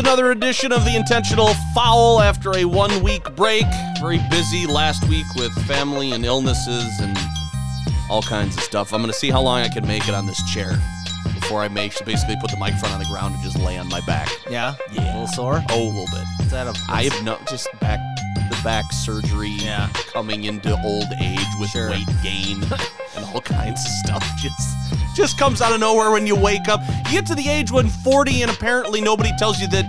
With another edition of the Intentional Foul after a one week break. Very busy last week with family and illnesses and all kinds of stuff. I'm going to see how long I can make it on this chair before I make basically put the microphone on the ground and just lay on my back. Yeah? Yeah. A little sore? Oh, a little bit. Is that a, I have no just back back surgery Yeah. coming into old age with Sure. weight gain and all kinds of stuff just just comes out of nowhere when you wake up. You get to the age when 40 and apparently nobody tells you that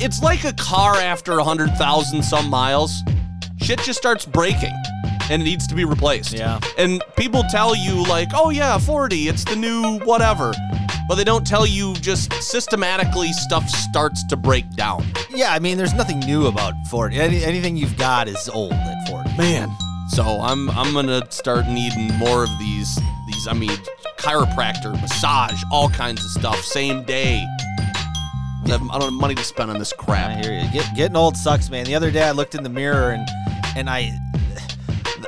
it's like a car after 100,000 some miles. Shit just starts breaking and it needs to be replaced. Yeah. And people tell you like, "Oh yeah, 40, it's the new whatever." But they don't tell you just systematically stuff starts to break down. Yeah, I mean, there's nothing new about 40. Any, anything you've got is old at 40. Man. So I'm I'm gonna start needing more of these these I mean chiropractor, massage, all kinds of stuff, same day. I don't have money to spend on this crap. I hear you. Get, getting old sucks, man. The other day I looked in the mirror and and I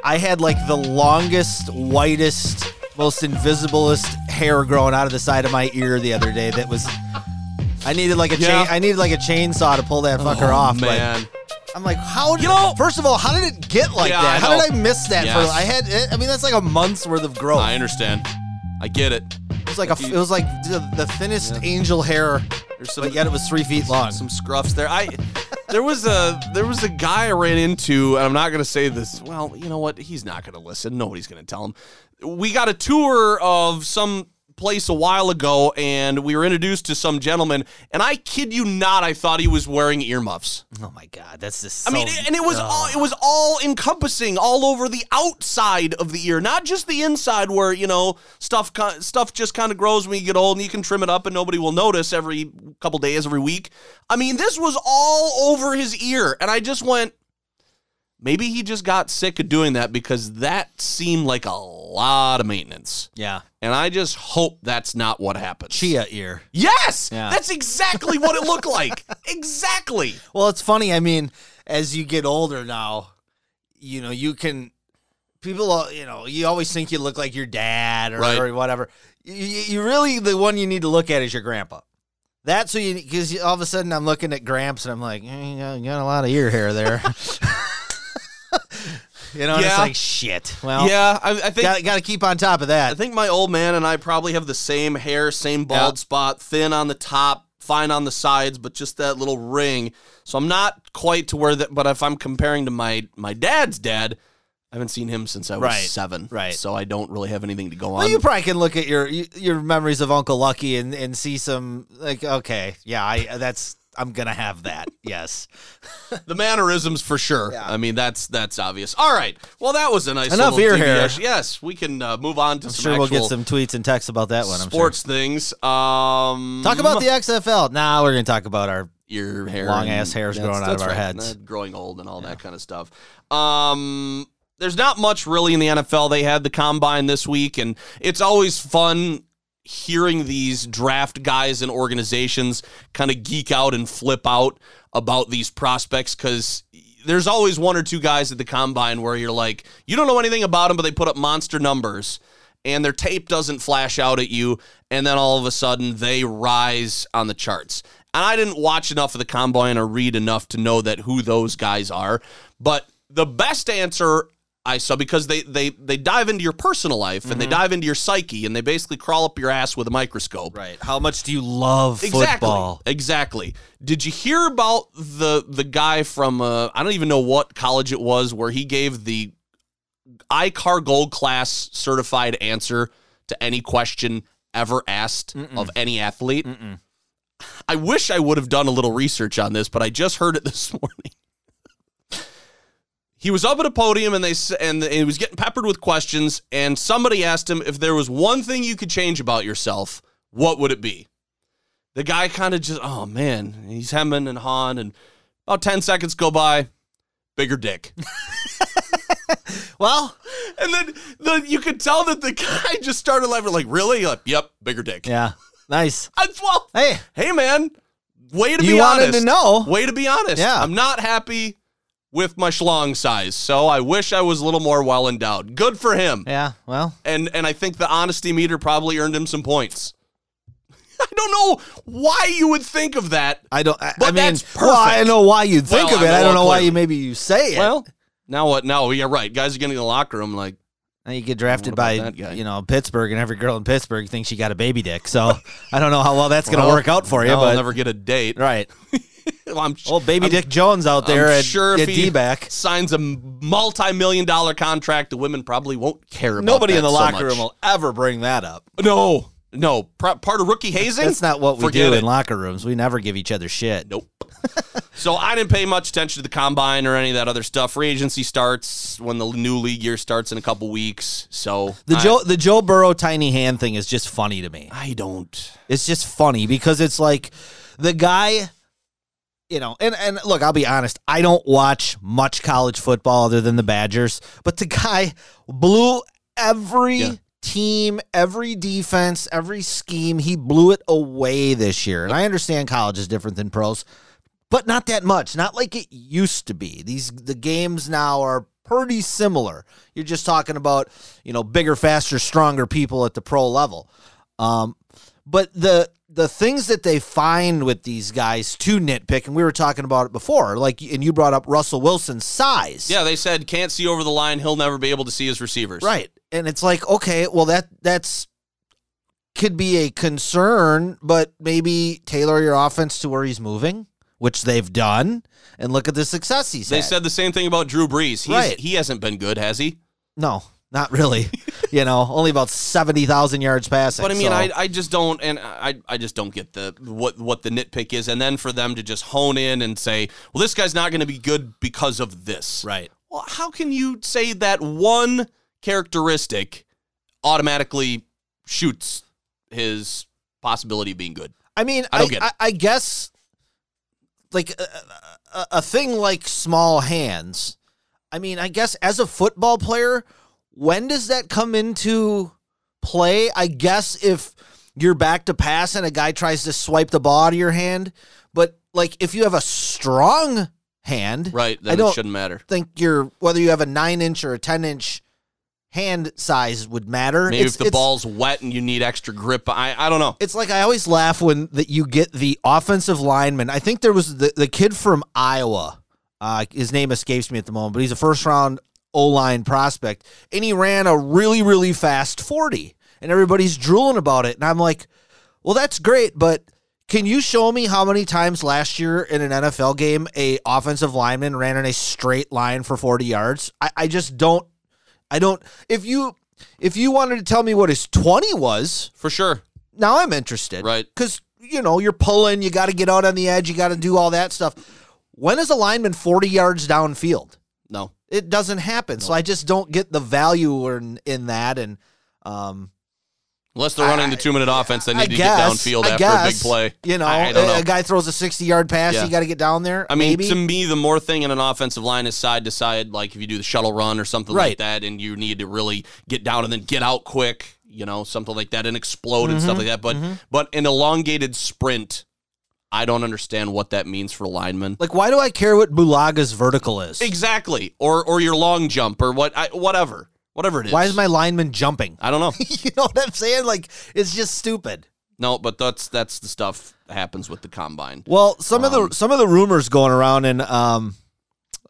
I had like the longest, whitest, most invisiblest hair growing out of the side of my ear the other day. That was I needed like a Yeah. chain. I needed like a chainsaw to pull that fucker Oh, off. but man. I'm like, how? Did, You know- first of all, how did it get like Yeah, that? How did I miss that? Yes. For I had. I mean, that's like a month's worth of growth. I understand. I get it. It was like a. It was like the, the thinnest angel hair, some but yet it was three feet long. some scruffs there. I there was a there was a guy I ran into, and I'm not gonna say this. Well, you know what? He's not gonna listen. Nobody's gonna tell him. We got a tour of some place a while ago, and we were introduced to some gentleman, and I kid you not, I thought he was wearing earmuffs. Oh my god, that's just. I mean, and it was all it was all encompassing, all over the outside of the ear, not just the inside, where you know stuff stuff just kind of grows when you get old, and you can trim it up, and nobody will notice every couple days, every week. I mean, this was all over his ear, and I just went. Maybe he just got sick of doing that because that seemed like a lot of maintenance. yeah, And I just hope that's not what happened. chia ear. Yes! Yeah. That's exactly what it looked like. exactly. Well, it's funny. I mean, as you get older now, you know, you can. People, uh, you know, you always think you look like your dad or, Right. or whatever. You, you really, the one you need to look at is your grandpa. That's who you, because all of a sudden I'm looking at Gramps and I'm like, eh, you, got, you got a lot of ear hair there. you know, and it's Yeah. like shit. Well, yeah, I, I think got, to keep on top of that. I think my old man and I probably have the same hair, same bald Yeah. spot, thin on the top, fine on the sides, but just that little ring. So I'm not quite to where that. But if I'm comparing to my my dad's dad, I haven't seen him since I was Right, seven. right. So I don't really have anything to go on. Well, on. you probably can look at your your memories of Uncle Lucky and, and see some like okay, yeah, I that's I'm gonna have that. Yes, the mannerisms for sure. Yeah. I mean that's that's obvious. All right. Well, that was a nice Enough ear hair. Yes, we can uh, move on to I'm sure we'll get some tweets and texts about that one. I'm sports things. Um, Talk about the XFL. Now we're gonna talk about our your hair, Long ass hairs growing out of our right. heads. Uh, growing old and all that kind of stuff. Um, there's not much really in the NFL. They had the combine this week, and it's always fun hearing these draft guys and organizations kind of geek out and flip out about these prospects because there's always one or two guys at the combine where you're like, you don't know anything about them, but they put up monster numbers and their tape doesn't flash out at you, and then all of a sudden they rise on the charts. And I didn't watch enough of the combine or read enough to know that who those guys are. But the best answer I saw because they they they dive into your personal life and they dive into your psyche and they basically crawl up your ass with a microscope. right. How much do you love Exactly. football? Exactly. Did you hear about the the guy from uh, I don't even know what college it was where he gave the iCar Gold class certified answer to any question ever asked of any athlete? I wish I would have done a little research on this, but I just heard it this morning. He was up at a podium and they and he was getting peppered with questions and somebody asked him if there was one thing you could change about yourself, what would it be? the guy kind of just, oh man, he's hemming and hawing, and about 10 seconds go by, bigger dick. Well, and then the, you could tell that the guy just started laughing, like, really? Like, yep, bigger dick. yeah, nice. I, well, Hey, hey man, way to You be wanted honest. to know. Way to be honest. Yeah. I'm not happy with my schlong size, so I wish I was a little more well endowed. Good for him. yeah, well, And and I think the honesty meter probably earned him some points. I don't know why you would think of that. I don't. I, But I mean, that's well, I perfect. know why you'd think Well, of it. I I, don't know why you maybe you say it. Well, now what? Now you're right. Guys are getting in the locker room like, Now you get drafted by you know Pittsburgh, and every girl in Pittsburgh thinks she got a baby dick. So I don't know how well that's going to well, work out for you, but I'll never get a date. right. Well, I'm Old baby I'm- Dick Jones out there I'm at, sure at if he D-back. signs a multi-million dollar contract, the women probably won't care. About it. Nobody in the so locker much. room will ever bring that up. No, no. Part of rookie hazing. That's not what we Forget do it. in locker rooms. We never give each other shit. Nope. so I didn't pay much attention to the combine or any of that other stuff. Free agency starts when the new league year starts in a couple weeks. So The I, Joe the Joe Burrow tiny hand thing is just funny to me. I don't. It's just funny because it's like the guy, you know, and, and look, I'll be honest, I don't watch much college football other than the Badgers, but the guy blew every Yeah. team, every defense, every scheme. He blew it away this year. And I understand college is different than pros, but not that much. Not like it used to be. These the games now are pretty similar. You're just talking about, you know, bigger, faster, stronger people at the pro level. Um, but the the things that they find with these guys to nitpick, and we were talking about it before, like, and you brought up Russell Wilson's size, Yeah, they said can't see over the line. He'll never be able to see his receivers. right? And it's like, okay, well that that's could be a concern, but maybe tailor your offense to where he's moving, which they've done, and look at the success he's had. They had. said the same thing about Drew Brees. He's, Right. He hasn't been good, has he? no, not really. you know, only about seventy thousand yards passing. But I mean, so- I, I just don't, and I I just don't get the what what the nitpick is, and then for them to just hone in and say, well, this guy's not going to be good because of this. right. Well, how can you say that one characteristic automatically shoots his possibility of being good? I mean, I I, don't get it. I, I guess like a, a, a thing like small hands. I mean, I guess as a football player, when does that come into play? I guess if you're back to pass and a guy tries to swipe the ball out of your hand, but like if you have a strong hand, Right. I Then don't it shouldn't matter. think you're whether you have a nine inch or a ten inch hand size would matter. Maybe It's- if the ball's wet and you need extra grip, I I don't know. it's like I always laugh when that you get the offensive lineman. I think there was the, the kid from Iowa. Uh, his name escapes me at the moment, but he's a first round O line prospect, and he ran a really really fast forty, and everybody's drooling about it, and I'm like, well, that's great, but can you show me how many times last year in an NFL game a offensive lineman ran in a straight line for 40 yards? I, I just don't I don't if you if you wanted to tell me what his 20 was, For sure. now I'm interested. Right. Because, you know, you're pulling, you got to get out on the edge, you got to do all that stuff. When is a lineman 40 yards downfield? No. It doesn't happen. So I just don't get the value in, in that. And, um, Unless they're running the two minute offense, they need I to guess, get downfield I after guess, a big play. You know, I, I know. a guy throws a 60 yard pass, Yeah. you got to get down there. I mean, maybe. to me, the more thing in an offensive line is side to side. Like if you do the shuttle run or something like that, and you need to really get down and then get out quick, you know, something like that, and explode and Mm-hmm. stuff like that. But but an elongated sprint, I don't understand what that means for linemen. like, why do I care what Bulaga's vertical is? Exactly, or or your long jump or what, I, whatever, whatever it is. Why is my lineman jumping? I don't know. you know what I'm saying? Like, it's just stupid. no, but that's that's the stuff that happens with the combine. Well, some Um, of the some of the rumors going around and um,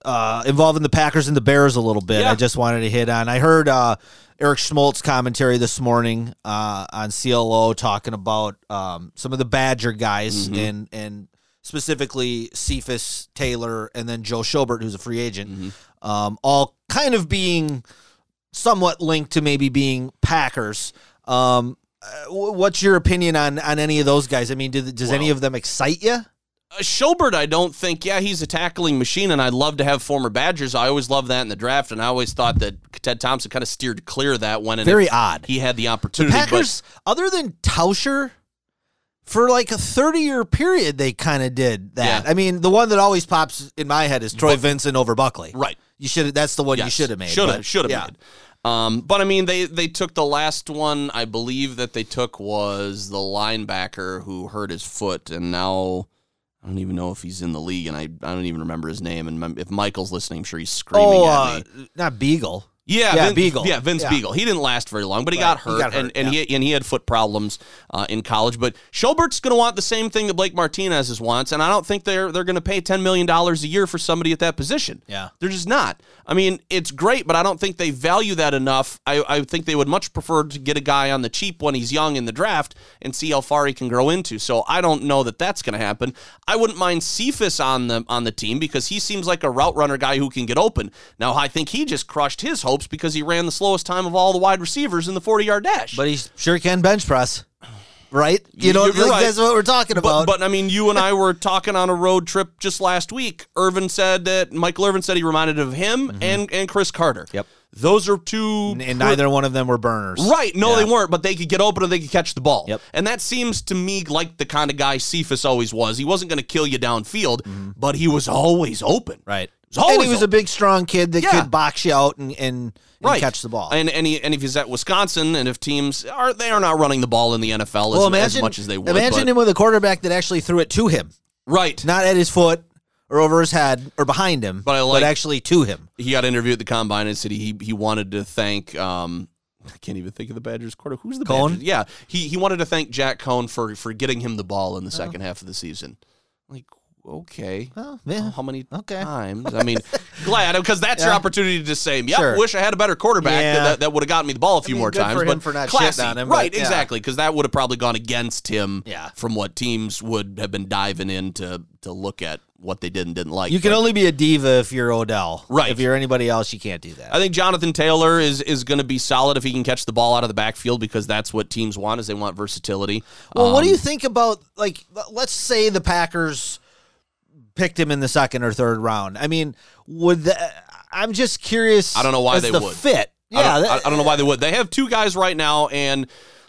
uh, involving the Packers and the Bears a little bit. Yeah. I just wanted to hit on. I heard uh, Eric Schmoltz commentary this morning uh, on CLO talking about um, some of the Badger guys Mm-hmm. and and specifically Cephus Taylor and then Joe Schobert, who's a free agent, Mm-hmm. um, all kind of being somewhat linked to maybe being Packers. Um, uh, what's your opinion on on any of those guys? I mean, do, does any of them excite you? Uh, Schobert, I don't think. Yeah, he's a tackling machine, and I'd love to have former Badgers. I always loved that in the draft, and I always thought that Ted Thompson kind of steered clear of that one. and Very odd. he had the opportunity. The. Packers, other than Tauscher, for like a 30 year period, they kind of did that. Yeah. I mean, the one that always pops in my head is Troy Vincent over Buckley. Right. You should. That's the one you should have made. Should have. Should have yeah. made. Um, but I mean, they they took the last one. I believe that they took was the linebacker who hurt his foot, and now I don't even know if he's in the league, and I, I don't even remember his name. And if Michael's listening, I'm sure he's screaming Oh, at uh, me. not Biegel. Yeah, yeah, Vince, Biegel. Yeah, Vince Yeah. Biegel. He didn't last very long, but he Right. got He hurt, got hurt, and, and yeah. he and he had foot problems uh, in college. But Schobert's going to want the same thing that Blake Martinez is wants, and I don't think they're they're going to pay ten million dollars a year for somebody at that position. Yeah. they're just not. I mean, it's great, but I don't think they value that enough. I, I think they would much prefer to get a guy on the cheap when he's young in the draft and see how far he can grow into. So I don't know that that's going to happen. I wouldn't mind Cephus on the on the team because he seems like a route runner guy who can get open. Now I think he just crushed his because he ran the slowest time of all the wide receivers in the forty yard dash. But he sure can bench press. Right? You know, like, right. that's what we're talking about. but I mean, you and I were talking on a road trip just last week. Irvin said that Michael Irvin said he reminded of him and and Cris Carter. Mm-hmm. Yep. those are two. and, and neither one of them were burners. Right. No, Yeah. they weren't, but they could get open and they could catch the ball. Yep. And that seems to me like the kind of guy Cephus always was. He wasn't going to kill you downfield, but he was always open. Mm-hmm. Right. And he was a big, strong kid that Yeah. could box you out and, and, and Right. catch the ball. And and, he, and if he's at Wisconsin, and if teams are they are not running the ball in the NFL as, well, as imagine, much as they would. Imagine but- him with a quarterback that actually threw it to him, right. not at his foot or over his head or behind him, But I like- actually to him. he got interviewed at the combine and said he he wanted to thank um I can't even think of the Badgers quarter. Who's the Coan? Badgers? Yeah, he he wanted to thank Jack Coan for for getting him the ball Oh. in the second half of the season. Like okay, Well, yeah. how many Okay. times? I mean, glad because that's your opportunity to say, "Yeah, Sure. wish I had a better quarterback Yeah. that, that, would have gotten me the ball a few mean, more times." but for not classy, on him, right? but, yeah. Exactly, because that would have probably gone against him. Yeah. from what teams would have been diving in to to look at what they did and didn't like. You can But- only be a diva if you're Odell. Right. If you're anybody else, you can't do that. I think Jonathan Taylor is is going to be solid if he can catch the ball out of the backfield because that's what teams want is they want versatility. Well, what do Um, you think about like let's say the Packers picked him in the second or third round? I mean, would the, I'm just curious. I don't know why they the would. fit. I Yeah, don't, I, I don't know why they would. They have two guys right now, and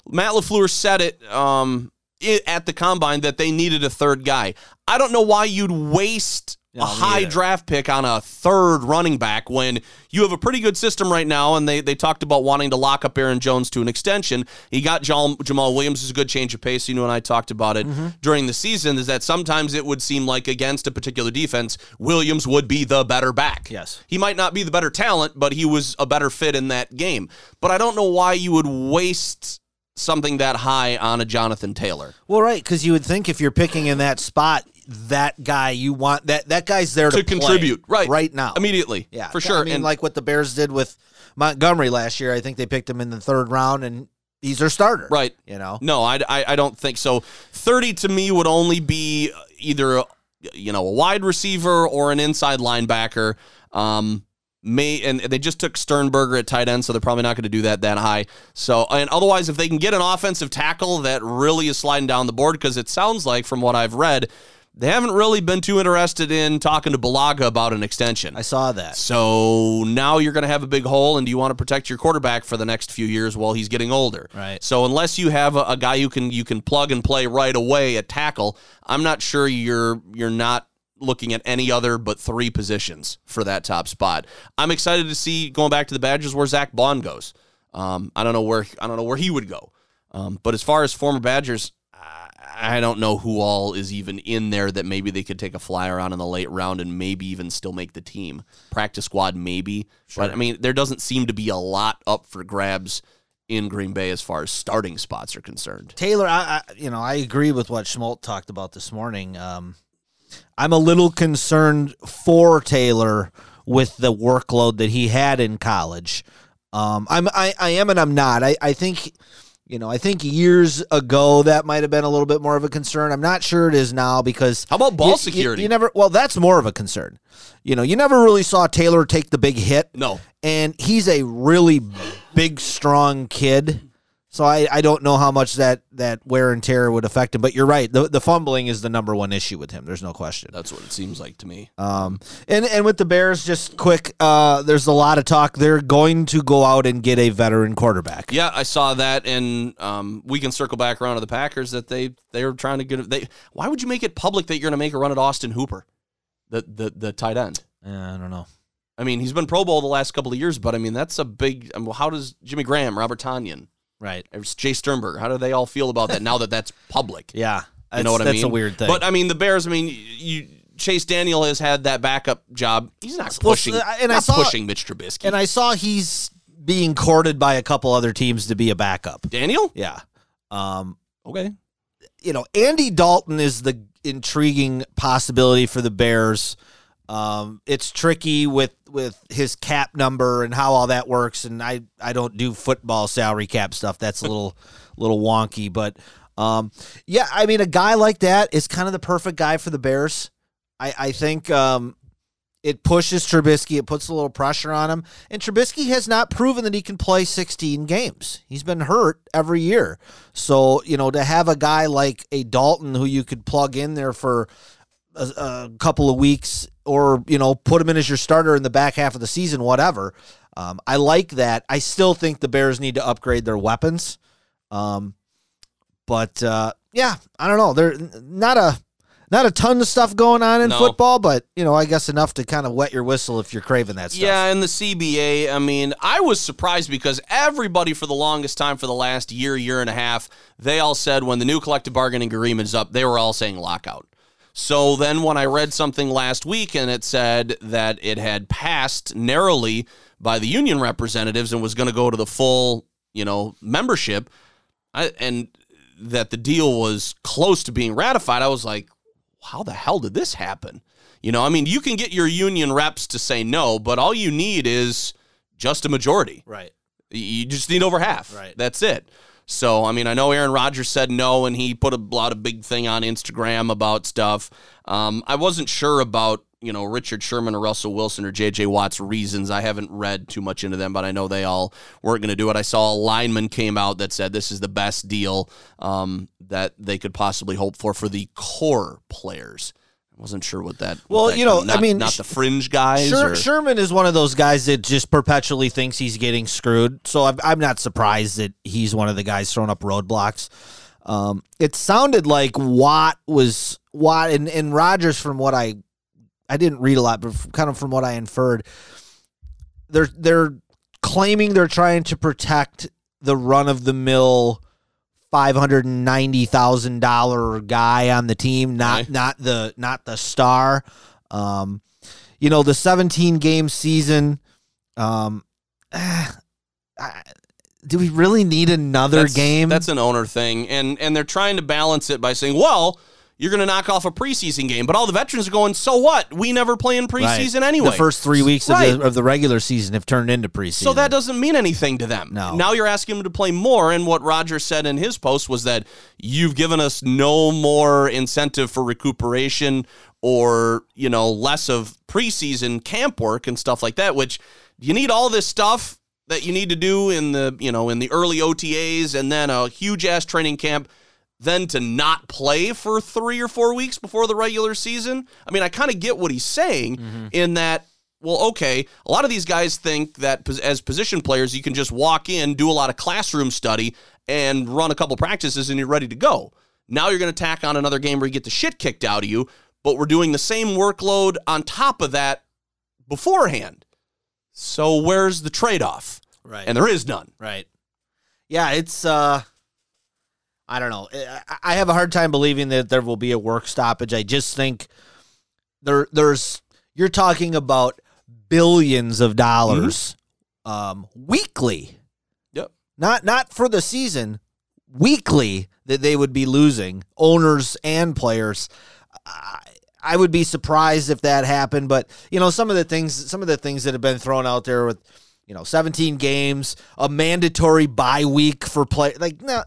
Matt LaFleur said it um, i at the combine that they needed a third guy. I don't know why you'd waste No, a high either. draft pick on a third running back when you have a pretty good system right now, and they they talked about wanting to lock up Aaron Jones to an extension. He got Jamaal, Jamaal Williams is a good change of pace. You know, and I talked about it Mm-hmm. during the season. Is that sometimes it would seem like against a particular defense, Williams would be the better back. Yes. He might not be the better talent, but he was a better fit in that game. But I don't know why you would waste something that high on a Jonathan Taylor. Well, right, because you would think if you're picking in that spot, that guy you want that that guy's there to, To contribute, right. right now, Immediately. Yeah, For sure. I mean, and like what the Bears did with Montgomery last year. I think they picked him in the third round, and he's their starter. Right. You know. No, I, I, I don't think so. 30 to me would only be either, you know, a wide receiver or an inside linebacker. Um, may and they just took Sternberger at tight end, so they're probably not going to do that that high. So, and otherwise, if they can get an offensive tackle that really is sliding down the board, because it sounds like from what I've read, they haven't really been too interested in talking to Bulaga about an extension. I saw that. So now you're going to have a big hole, and do you want to protect your quarterback for the next few years while he's getting older? Right. So unless you have a, a guy you can you can plug and play right away at tackle, I'm not sure you're you're not looking at any other but three positions for that top spot. I'm excited to see going back to the Badgers where Zack Baun goes. Um, I don't know where I don't know where he would go. Um, but as far as former Badgers, I- don't know who all is even in there that maybe they could take a flyer on in the late round and maybe even still make the team. Practice squad, maybe. But I mean, there doesn't seem to be a lot up for grabs in Green Bay as far as starting spots are concerned. Taylor, I, I you know I agree with what Schmolt talked about this morning. Um, I'm a little concerned for Taylor with the workload that he had in college. Um, I'm I, I am and I'm not. I, I think you know I think years ago that might have been a little bit more of a concern. I'm not sure it is now because How about ball you- you- security? You, never well that's more of a concern. You know you never really saw Taylor take the big hit. No. and he's a really big strong kid. So I, I don't know how much that, that wear and tear would affect him. But you're right. The, the fumbling is the number one issue with him. There's no question. That's what it seems like to me. Um, and and with the Bears, just quick, uh, there's a lot of talk. They're going to go out and get a veteran quarterback. Yeah, I saw that, and um, we can circle back around to the Packers that they they're trying to get. They why would you make it public that you're going to make a run at Austin Hooper, the the the tight end? Uh, I don't know. I mean, he's been Pro Bowl the last couple of years, but I mean that's a big. I mean, how does Jimmy Graham, Robert Tonyan, Right. Jay Sternberg, how do they all feel about that now that that's public? Yeah. You know what I that's mean? a weird thing. But I mean, the Bears. I mean, you Chase Daniel has had that backup job. He's not pushing. uh, and I not saw- pushing Mitch Trubisky. and I saw he's being courted by a couple other teams to be a backup. Daniel. Yeah. Um, Okay. you know, Andy Dalton is the intriguing possibility for the Bears. Um, it's tricky with with his cap number and how all that works, and I I don't do football salary cap stuff. That's a little little wonky, but um, yeah, I mean, a guy like that is kind of the perfect guy for the Bears. I I think um, it pushes Trubisky. It puts a little pressure on him. And Trubisky has not proven that he can play 16 games. He's been hurt every year. So, you know, to have a guy like a Dalton who you could plug in there for a, a couple of weeks or, you know, put him in as your starter in the back half of the season, whatever. Um, I like that. I still think the Bears need to upgrade their weapons. Um, but uh, yeah, I don't know. They're not a not a ton of stuff going on in No. football, but you know, I guess enough to kind of wet your whistle if you're craving that stuff. Yeah, and the CBA, I mean, I was surprised because everybody for the longest time, for the last year, year and a half, they all said when the new collective bargaining agreement is up, they were all saying lockout. So then when I read something last week and it said that it had passed narrowly by the union representatives and was going to go to the full, you know, membership, I, and that the deal was close to being ratified, I was like, how the hell did this happen? You know, I mean, you can get your union reps to say no, but all you need is just a majority. Right. You just need over half. Right. That's it. So, I mean, I know Aaron Rodgers said no, and he put a lot of big thing on Instagram about stuff. Um, I wasn't sure about you know Richard Sherman or Russell Wilson or J.J. Watt's reasons. I haven't read too much into them, but I know they all weren't going to do it. I saw a lineman came out that said this is the best deal um, that they could possibly hope for for the core players. I wasn't sure what that. Well, that- you know, not, I mean, not the fringe guys. Sher- or, Sherman is one of those guys that just perpetually thinks he's getting screwed. So I'm, I'm not surprised that he's one of the guys throwing up roadblocks. Um, it sounded like Watt was Watt and, and Rodgers, from what I I didn't read a lot, but kind of from what I inferred, they're they're claiming they're trying to protect the run of the mill five hundred and ninety thousand dollar guy on the team, not Okay. not the not the star. Um, you know the seventeen game season. Um, I- do we really need another that's, game? That's an owner thing, and and they're trying to balance it by saying, well. You're going to knock off a preseason game, but all the veterans are going. So what? We never play in Right. preseason anyway. The first three weeks Right. of, the, of the regular season have turned into preseason. So that doesn't mean anything to them. No. Now you're asking them to play more. And what Roger said in his post was that you've given us no more incentive for recuperation or, you know, less of preseason camp work and stuff like that, which you need all this stuff that you need to do in the, you know, in the early OTAs and then a huge ass training camp. Then to not play for three or four weeks before the regular season. I mean, I kind of get what he's saying in that well, okay, a lot of these guys think that as position players, you can just walk in, do a lot of classroom study, and run a couple practices, and you're ready to go. Now you're going to tack on another game where you get the shit kicked out of you, but we're doing the same workload on top of that beforehand. So where's the trade off? right. And there is none. Right. Yeah, it's uh I don't know. I, I have a hard time believing that there will be a work stoppage. I just think there there's you're talking about billions of dollars um weekly. Yep. Not not for the season, weekly that they would be losing owners and players. I, I would be surprised if that happened, but you know some of the things some of the things that have been thrown out there with you know 17 games, a mandatory bye week for play like no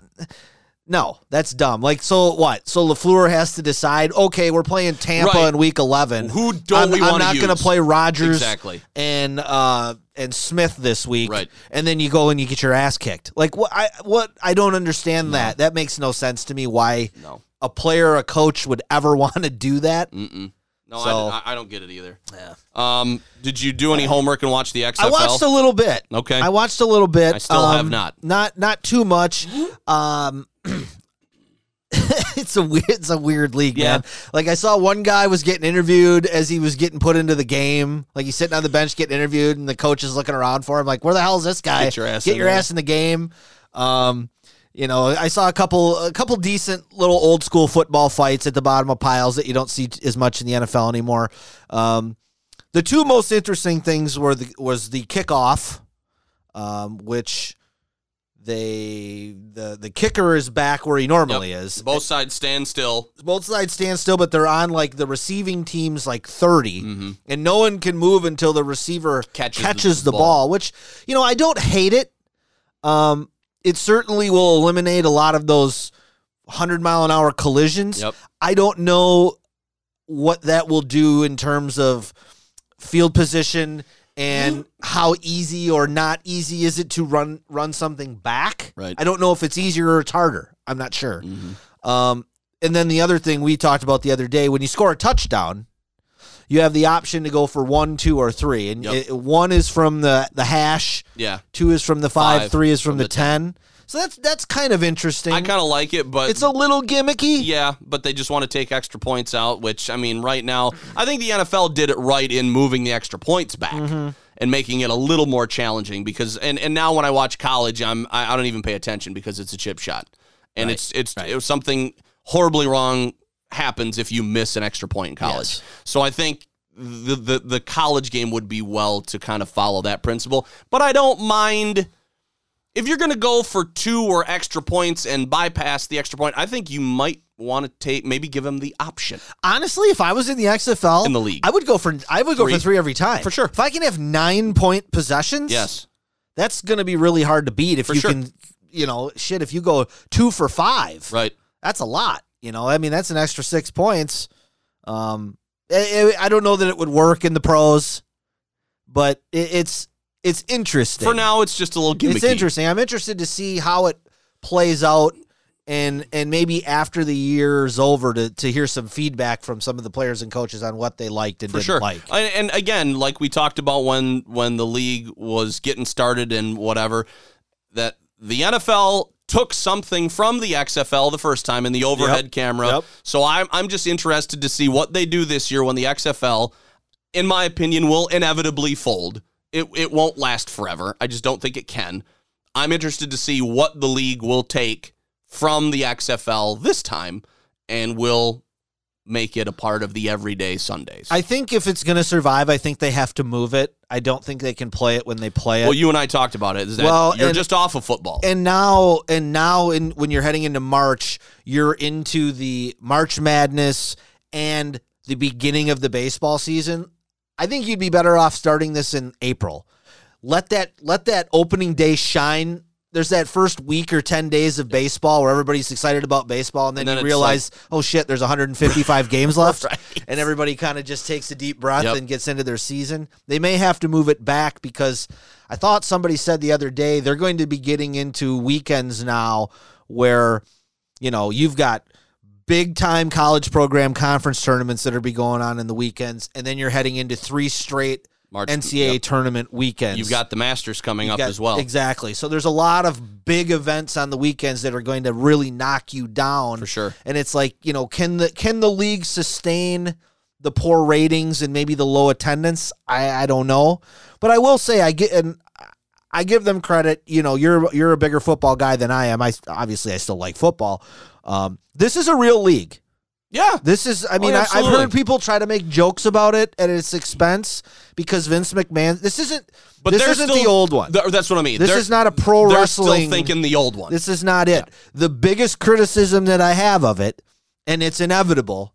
No, that's dumb. Like, so what? So LaFleur has to decide. Okay, we're playing Tampa Right. in Week Eleven. Who don't I'm, we I'm not going to play Rodgers Exactly. and uh and Smith this week. Right. And then you go and you get your ass kicked. Like what? I what? I don't understand that. That makes no sense to me. Why No. a player, a coach would ever want to do that? Mm-mm. No, So- I, I don't get it either. Yeah. Um, did you do any homework and watch the XFL? I watched a little bit. Okay. I watched a little bit. I still have Um, not. Not not too much. Um it's a weird it's a weird league, Yeah. man. Like I saw one guy was getting interviewed as he was getting put into the game. Like he's sitting on the bench getting interviewed and the coach is looking around for him like, "Where the hell is this guy? Get your ass Get in your ass in the game." Um you know, I saw a couple a couple decent little old school football fights at the bottom of piles that you don't see as much in the NFL anymore. Um the two most interesting things were the was the kickoff, um, which they the the kicker is back where he normally is. Both sides stand still. Both sides stand still, but they're on like the receiving team's like 30 Mm-hmm. and no one can move until the receiver Catches catches, the the, ball. ball. Which you know I don't hate it. Um, it certainly will eliminate a lot of those hundred mile an hour collisions. Yep. I don't know what that will do in terms of field position and how easy or not easy is it to run run something back. Right. I don't know if it's easier or it's harder. I'm not sure. Um, and then the other thing we talked about the other day, when you score a touchdown, you have the option to go for one, two, or three, and Yep. it- one is from the the hash, Yeah. two is from the five, three is from, from the, the 10. So that's that's kind of interesting. I kind of like it, but it's a little gimmicky. Yeah, but they just want to take extra points out, which I mean, right now, I think the NFL did it right in moving the extra points back Mm-hmm. and making it a little more challenging because and and now when I watch college, I'm I, I don't even pay attention because it's a chip shot. And it's it's it was something horribly wrong happens if you miss an extra point in college. Yes. So I think the, the the college game would be well to kind of follow that principle, but I don't mind if you're going to go for two or extra points and bypass the extra point, I think you might want to take maybe give them the option. Honestly, if I was in the XFL In the league. I would go for I would go for three every time For sure. If I can have nine point possessions, Yes. that's going to be really hard to beat. If For you sure. can, you know, shit. If you go two for five, Right. that's a lot. You know, I mean, that's an extra six points. Um, I, I I don't know that it would work in the pros, but it, it's it's interesting. For now, it's just a little gimmicky. it's interesting. I'm interested to see how it plays out, and and maybe after the year's over to to hear some feedback from some of the players and coaches on what they liked and For didn't sure. like. And, and again, like we talked about when when the league was getting started and whatever, that the NFL took something from the XFL the first time in the overhead camera. Yep. So I'm I'm just interested to see what they do this year when the XFL, in my opinion, will inevitably fold. It it won't last forever. I just don't think it can. I'm interested to see what the league will take from the XFL this time and will make it a part of the everyday Sundays. I think if it's going to survive, I think they have to move it. I don't think they can play it when they play it. Well, you and I talked about it. Is that Well, you're and- just off of football. and now and now in when you're heading into March, you're into the March Madness and the beginning of the baseball season. I think you'd be better off starting this in April. Let that let that opening day shine. There's that first week or 10 days of baseball where everybody's excited about baseball and then, And then you realize, oh shit, there's 155 games left Right. and everybody kind of just takes a deep breath Yep. and gets into their season. They may have to move it back because I thought somebody said the other day they're going to be getting into weekends now where you know you've got big time college program conference tournaments that are be going on in the weekends and then you're heading into three straight March- NCAA yep. tournament weekends. You've got the Masters coming You've up got- as well. Exactly. So there's a lot of big events on the weekends that are going to really knock you down For sure. And it's like, you know, can the can the league sustain the poor ratings and maybe the low attendance? I I don't know. But I will say I get and I give them credit. You know, you're you're a bigger football guy than I am. I obviously I still like football. Um, this is a real league. Yeah. This is, I oh, mean, yeah, I, I've heard people try to make jokes about it at its expense because Vince McMahon. This isn't, But this isn't still- the old one. th- that's what I mean. This They're- is not a pro they're wrestling. still thinking the old one. This is not it. The biggest criticism that I have of it, and it's inevitable,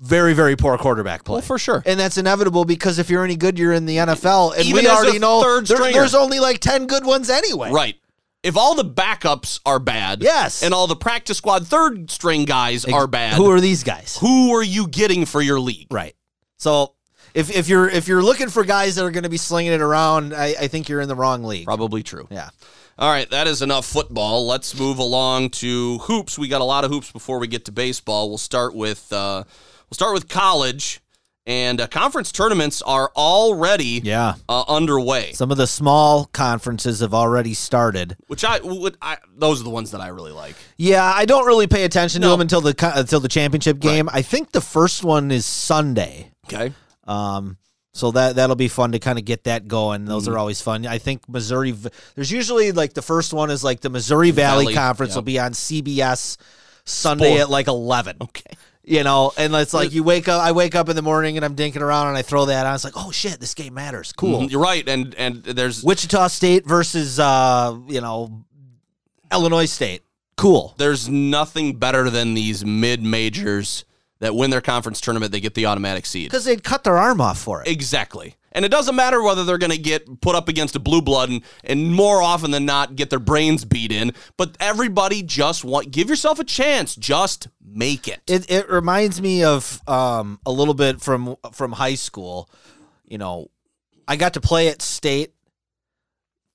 very, very poor quarterback play. well, for sure. and that's inevitable because if you're any good, you're in the NFL, and Even we already know there- there's only like ten good ones anyway. Right. If all the backups are bad, Yes. and all the practice squad third string guys are bad, Who are these guys? who are you getting for your league? Right. So if if you're if you're looking for guys that are going to be slinging it around, I, I think you're in the wrong league. Probably true. Yeah. All right, that is enough football. Let's move along to hoops. We got a lot of hoops before we get to baseball. We'll start with uh, we'll start with college, and uh, conference tournaments are already Yeah. uh, underway. Some of the small conferences have already started. Which I would I those are the ones that I really like. Yeah, I don't really pay attention to them until the until the championship game. I think the first one is Sunday. Okay, Um, so that that'll be fun to kind of get that going. Those Mm-hmm. are always fun. I think Missouri. There's usually like the first one is like the Missouri Valley, Valley, Conference yep. will be on CBS Sunday Sport. at like eleven. okay. You know, and it's like you wake up. I wake up in the morning and I'm dinking around and I throw that on. It's like, oh shit, this game matters. Cool. Mhm, You're right, and and there's Wichita State versus uh, you know, Illinois State. Cool. there's nothing better than these mid majors that win their conference tournament. They get the automatic seed. Because they'd cut their arm off for it. Exactly. And it doesn't matter whether they're going to get put up against a blue blood and, and more often than not get their brains beat in, but everybody just want give yourself a chance, just make it. It it reminds me of um a little bit from from high school. You know, I got to play at state.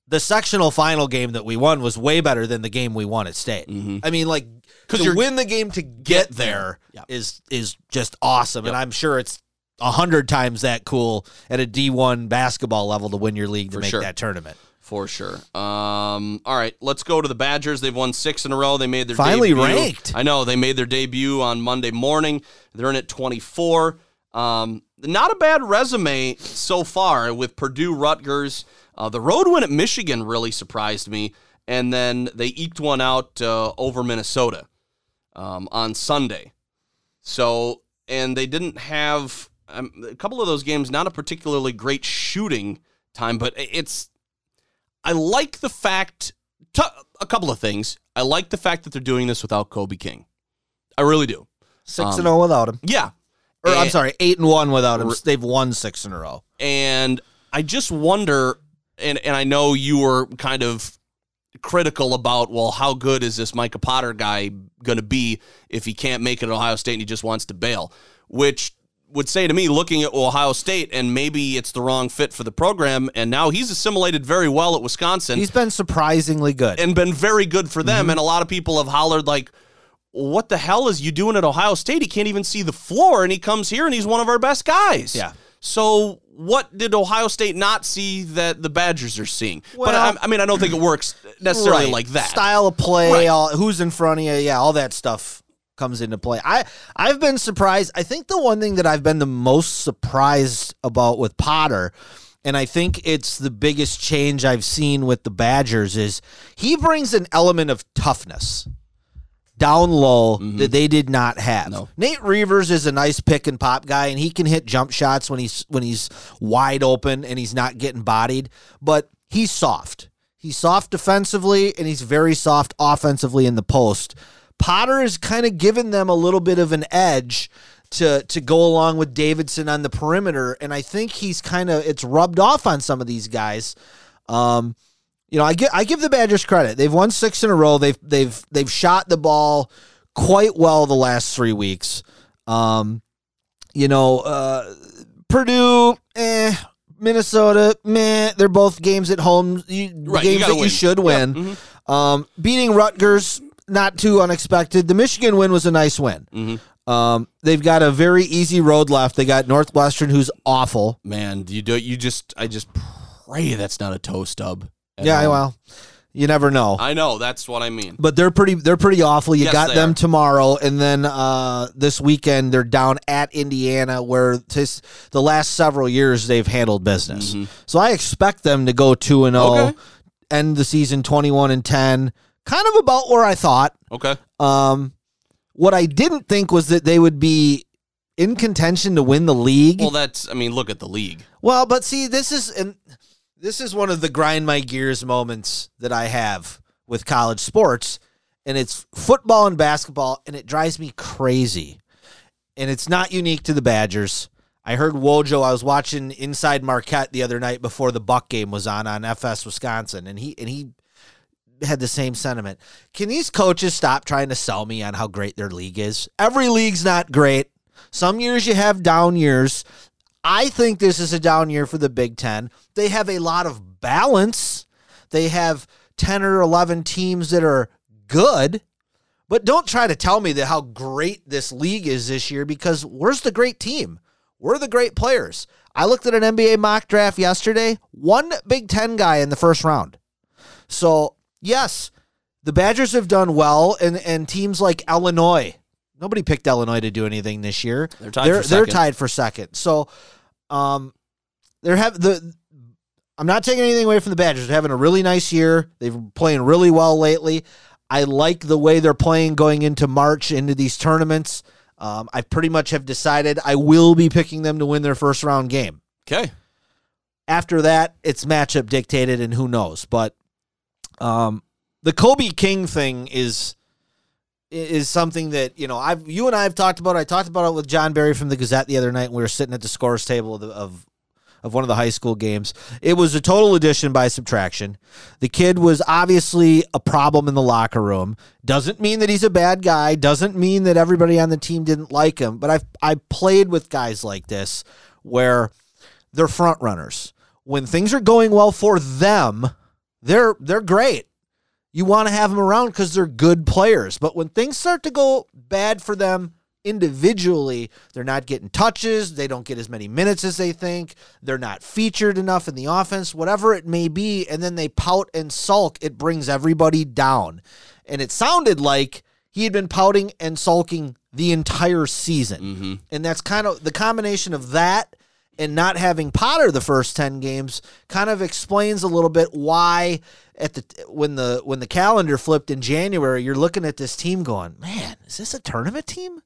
The sectional final game that we won was way better than the game we won at state. I mean, like because you're- win the game to get there is Yeah. is just awesome, and I'm sure it's a hundred times that cool at a D1 basketball level to win your league to For make sure. that tournament. for sure. Um, all right, let's go to the Badgers. They've won six in a row. They made their Finally debut. ranked. I know they made their debut on Monday morning. They're in at 24. Um, not a bad resume so far with Purdue, Rutgers. Uh, the road win at Michigan really surprised me, and then they eked one out uh, over Minnesota um, on Sunday. So, and they didn't have um, a couple of those games. Not a particularly great shooting time, but it's I like the fact, t- a couple of things. I like the fact that they're doing this without Kobe King. I really do. Six Um, and zero without him, Yeah. or I'm sorry, eight and one without him. They've won six in a row. And I just wonder, and, and I know you were kind of critical about, well, how good is this Micah Potter guy going to be if he can't make it at Ohio State and he just wants to bail? Which would say to me, looking at Ohio State, and maybe it's the wrong fit for the program, and now he's assimilated very well at Wisconsin. He's been surprisingly good. and been very good for Mm-hmm. them. And a lot of people have hollered like, "What the hell is you doing at Ohio State? He can't even see the floor, and he comes here and he's one of our best guys." Yeah. So what did Ohio State not see that the Badgers are seeing? but I, I mean, I don't think it works necessarily Right. like that. Style of play, Right. all, who's in front of you, yeah, all that stuff comes into play. I I've been surprised. I think the one thing that I've been the most surprised about with Potter, and I think it's the biggest change I've seen with the Badgers is he brings an element of toughness down low that they did not have. No. Nate Reuvers is a nice pick and pop guy, and he can hit jump shots when he's when he's wide open and he's not getting bodied. But he's soft. He's soft defensively, and he's very soft offensively in the post. Potter is kind of given them a little bit of an edge to to go along with Davison on the perimeter, and I think he's kind of it's rubbed off on some of these guys. Um, you know, I give I give the Badgers credit. They've won six in a row. They've they've they've shot the ball quite well the last three weeks. Um, you know, uh, Purdue, eh, Minnesota, meh. They're both games at home. You, Right, games gotta that you win. should Yep, win. mhm. Um, beating Rutgers, not too unexpected. The Michigan win was a nice win. Mm-hmm. Um, they've got a very easy road left. They got Northwestern, who's awful. Man, you do you just I just pray that's not a toe stub. At Yeah, well, you never know. I know that's what I mean. but they're pretty they're pretty awful. You Yes, got they them are. tomorrow, and then uh, this weekend they're down at Indiana, where this, the last several years they've handled business. So I expect them to go two and zero, Mm-hmm. Okay. end the season twenty one and ten, kind of about where I thought. Okay. Um, what I didn't think was that they would be in contention to win the league. Well, that's I mean, look at the league. Well, but see, this is and this is one of the grind my gears moments that I have with college sports, and it's football and basketball, and it drives me crazy. And it's not unique to the Badgers. I heard Wojo. I was watching Inside Marquette the other night before the Buck game was on on FS Wisconsin, and he and he had the same sentiment. Can these coaches stop trying to sell me on how great their league is? Every league's not great. Some years you have down years. I think this is a down year for the Big Ten. They have a lot of balance. They have 10 or 11 teams that are good. But don't try to tell me that how great this league is this year because where's the great team? We're the great players. I looked at an NBA mock draft yesterday, one Big Ten guy in the first round. So, yes, the Badgers have done well, and, and teams like Illinois, nobody picked Illinois to do anything this year. They're tied They're, for they're second. tied for second. So, um, they're have the. I'm not taking anything away from the Badgers. They're having a really nice year. They've been playing really well lately. I like the way they're playing going into March into these tournaments. Um, I pretty much have decided I will be picking them to win their first round game. Okay. After that, it's matchup dictated, and who knows. But um, the Kobe King thing is is something that you know I've you and I have talked about. I talked about it with John Barry from the Gazette the other night. when We were sitting at the scores table of, the, of of one of the high school games. It was a total addition by subtraction. The kid was obviously a problem in the locker room. Doesn't mean that he's a bad guy. Doesn't mean that everybody on the team didn't like him. But I've I played with guys like this where they're front runners. When things are going well for them, they're they're great. You want to have them around because they're good players. But when things start to go bad for them individually, they're not getting touches. They don't get as many minutes as they think. They're not featured enough in the offense, whatever it may be. And then they pout and sulk. It brings everybody down. And it sounded like he had been pouting and sulking the entire season. Mm-hmm. And that's kind of the combination of that and not having Potter the first 10 games kind of explains a little bit why at the when the when the calendar flipped in January you're looking at this team going, "Man, is this a tournament team?"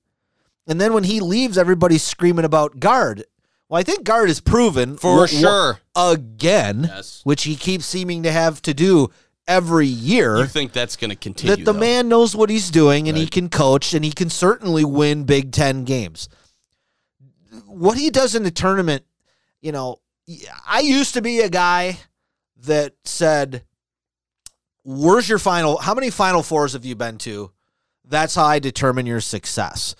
And then when he leaves everybody's screaming about guard. Well, I think Gard is proven For wh- sure. again, Yes. which he keeps seeming to have to do every year You think that's going to continue? that the though. man knows what he's doing and he can coach and he can certainly win Big Ten games. What he does in the tournament, you know, I used to be a guy that said, Where's your final? How many Final Fours have you been to? That's how I determine your success.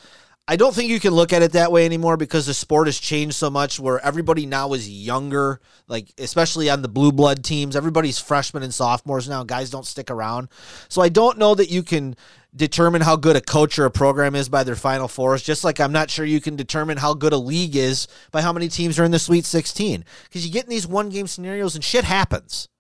I don't think you can look at it that way anymore because the sport has changed so much where everybody now is younger, like especially on the blue blood teams. Everybody's freshmen and sophomores now. Guys don't stick around. So I don't know that you can determine how good a coach or a program is by their final fours, just like I'm not sure you can determine how good a league is by how many teams are in the Sweet 16. Because you get in these one game scenarios and shit happens.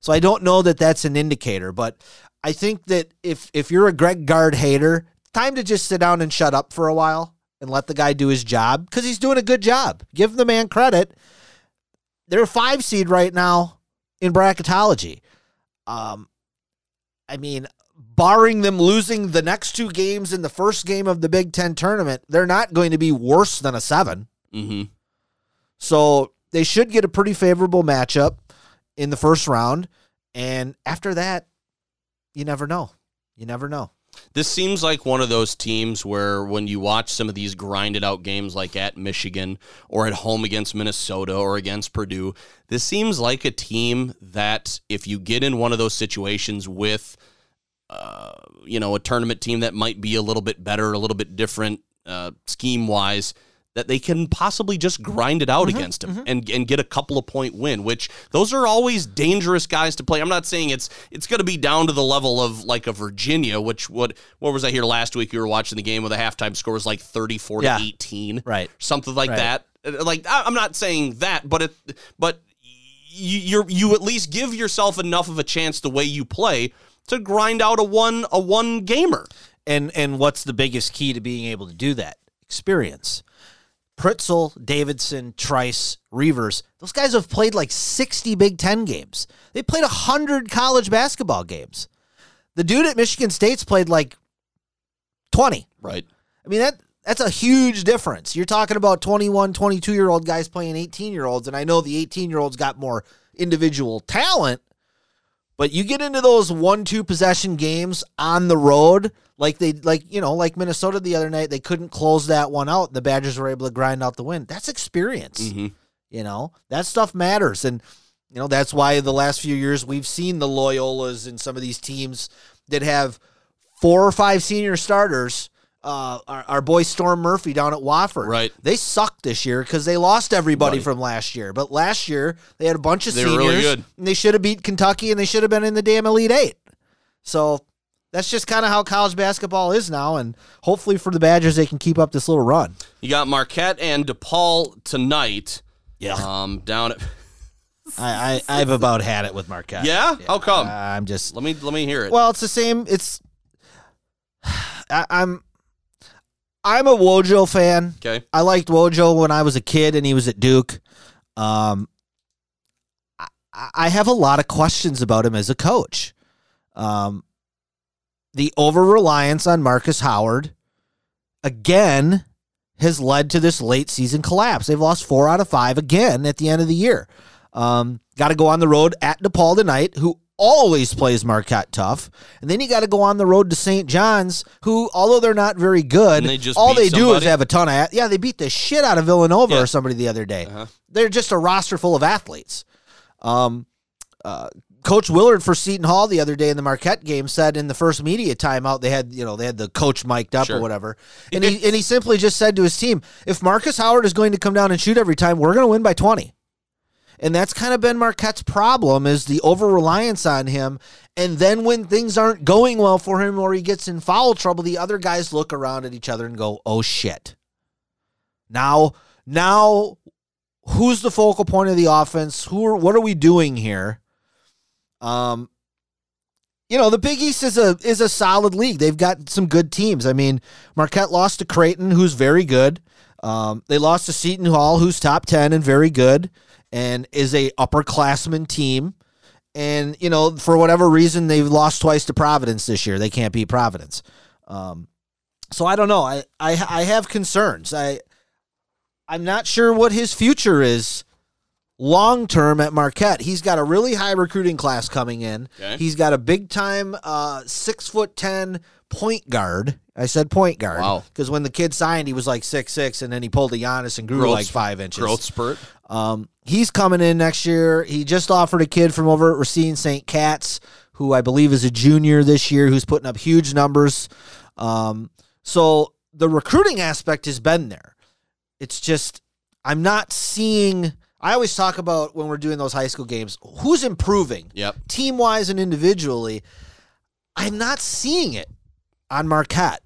So I don't know that that's an indicator, but I think that if if you're a Greg Gard hater, time to just sit down and shut up for a while and let the guy do his job because he's doing a good job. Give the man credit. They're a five seed right now in bracketology. Um, I mean, barring them losing the next two games in the first game of the Big Ten tournament, they're not going to be worse than a seven. Mhm. So they should get a pretty favorable matchup in the first round. And after that, you never know. You never know. This seems like one of those teams where when you watch some of these grinded out games like at Michigan or at home against Minnesota or against Purdue, this seems like a team that if you get in one of those situations with uh, you know, a tournament team that might be a little bit better, a little bit different uh, scheme wise, that they can possibly just grind it out against them and, and get a couple of point win, which those are always dangerous guys to play. I'm not saying it's it's going to be down to the level of like a Virginia, which what what was I here last week? You were watching the game with a halftime score was like 34 Yeah. to 18, Right. something like Right. that. Uh, Like I'm not saying that, but it but you you're, you at least give yourself enough of a chance the way you play to grind out a one a one gamer. And and what's the biggest key to being able to do that? Experience. Pritzl, Davison, Trice, Reuvers, those guys have played like 60 Big Ten games. They played 100 college basketball games. The dude at Michigan State's played like 20. Right. I mean, that that's a huge difference. You're talking about 21, 22 year old guys playing 18 year olds. And I know the 18 year olds got more individual talent, but you get into those one, two possession games on the road, like they, like, you know, like Minnesota the other night, they couldn't close that one out. The Badgers were able to grind out the win. That's experience. Mhm. You know, that stuff matters. And You know, that's why the last few years we've seen the Loyolas and some of these teams that have four or five senior starters. Uh, our, our boy Storm Murphy down at Wofford. Right. They sucked this year because they lost everybody Right. from last year. But last year they had a bunch of They were seniors. really good. And they should have beat Kentucky and they should have been in the damn Elite Eight. So that's just kind of how college basketball is now. And hopefully for the Badgers, they can keep up this little run. You got Marquette and DePaul tonight. Yeah. Um, down at I, I, I've about had it with Marquette. yeah. How come? I'm just let me let me hear it. Well, it's the same. It's I, I'm I'm a Wojo fan. okay. I liked Wojo when I was a kid and he was at Duke. Um, I, I have a lot of questions about him as a coach. Um, the over reliance on Markus Howard again has led to this late season collapse. They've lost four out of five again at the end of the year. Um, got to go on the road at DePaul tonight, who always plays Marquette tough, and then you got to go on the road to St. John's, who although they're not very good, they just all they do is have a ton of yeah. They beat the shit out of Villanova Yeah. or somebody the other day. Uh-huh. They're just a roster full of athletes. Um, uh, Coach Willard for Seton Hall the other day in the Marquette game said in the first media timeout they had you know they had the coach mic'd up Sure. or whatever, and he and he simply just said to his team, if Markus Howard is going to come down and shoot every time, we're going to win by twenty. And that's kind of been Marquette's problem is the over reliance on him. And then when things aren't going well for him or he gets in foul trouble, the other guys look around at each other and go, "Oh shit." Now, now who's the focal point of the offense? Who are, what are we doing here? Um you know, the Big East is a is a solid league. They've got some good teams. I mean, Marquette lost to Creighton, who's very good. Um, they lost to Seton Hall, who's top ten and very good, and is a upperclassman team. And you know, for whatever reason, they've lost twice to Providence this year. They can't beat Providence. Um, so I don't know. I, I I have concerns. I I'm not sure what his future is long term at Marquette. He's got a really high recruiting class coming in. Okay. He's got a big time uh, six foot ten point guard. I said point guard. Wow. Because when the kid signed, he was like six six, and then he pulled a Giannis and grew Growth- like five inches. Growth spurt. Um, he's coming in next year. He just offered a kid from over at Racine St. Cat's, who I believe is a junior this year, who's putting up huge numbers. Um, so the recruiting aspect has been there. It's just I'm not seeing. I always talk about when we're doing those high school games, who's improving, Yep. team wise and individually. I'm not seeing it on Marquette.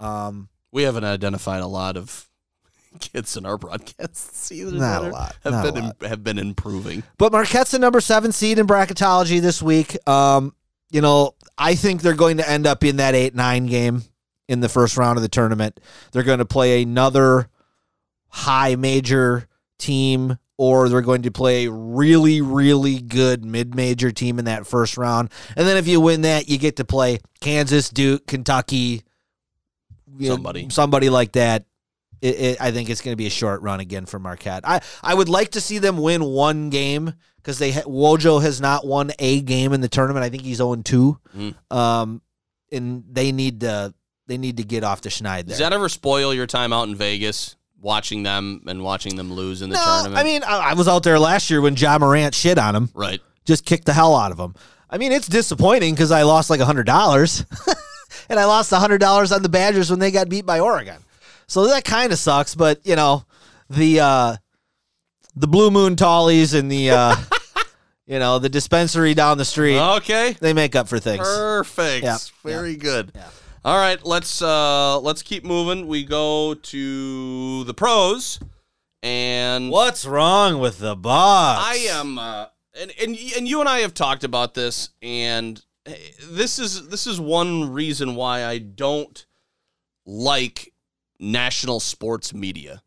Um, We haven't identified a lot of kids in our broadcasts either. Not a lot, Have been lot. have been improving. But Marquette's the number seven seed in bracketology this week. Um, you know, I think they're going to end up in that eight nine game in the first round of the tournament. They're going to play another high major team, or they're going to play a really, really good mid major team in that first round. And then if you win that, you get to play Kansas, Duke, Kentucky, you know, Somebody. somebody like that. It, it, I think it's going to be a short run again for Marquette. I, I would like to see them win one game because they ha- Wojo has not won a game in the tournament. I think he's 0 2. Mm. Um, and they need to they need to get off the schneid there. Does that ever spoil your time out in Vegas, watching them and watching them lose in the no, tournament? I mean I, I was out there last year when Ja Morant shit on him, right. just kicked the hell out of him. I mean it's disappointing because I lost like a hundred dollars, and I lost hundred dollars on the Badgers when they got beat by Oregon. So that kind of sucks, but you know the uh, the Blue Moon Tallies and the uh, you know the dispensary down the street Okay. they make up for things. Perfect. Yeah. Very good. Yeah. All right, let's uh let's keep moving. We go to the pros and What's wrong with the Bucks? I am uh and and and you and I have talked about this and this is this is one reason why I don't like national sports media.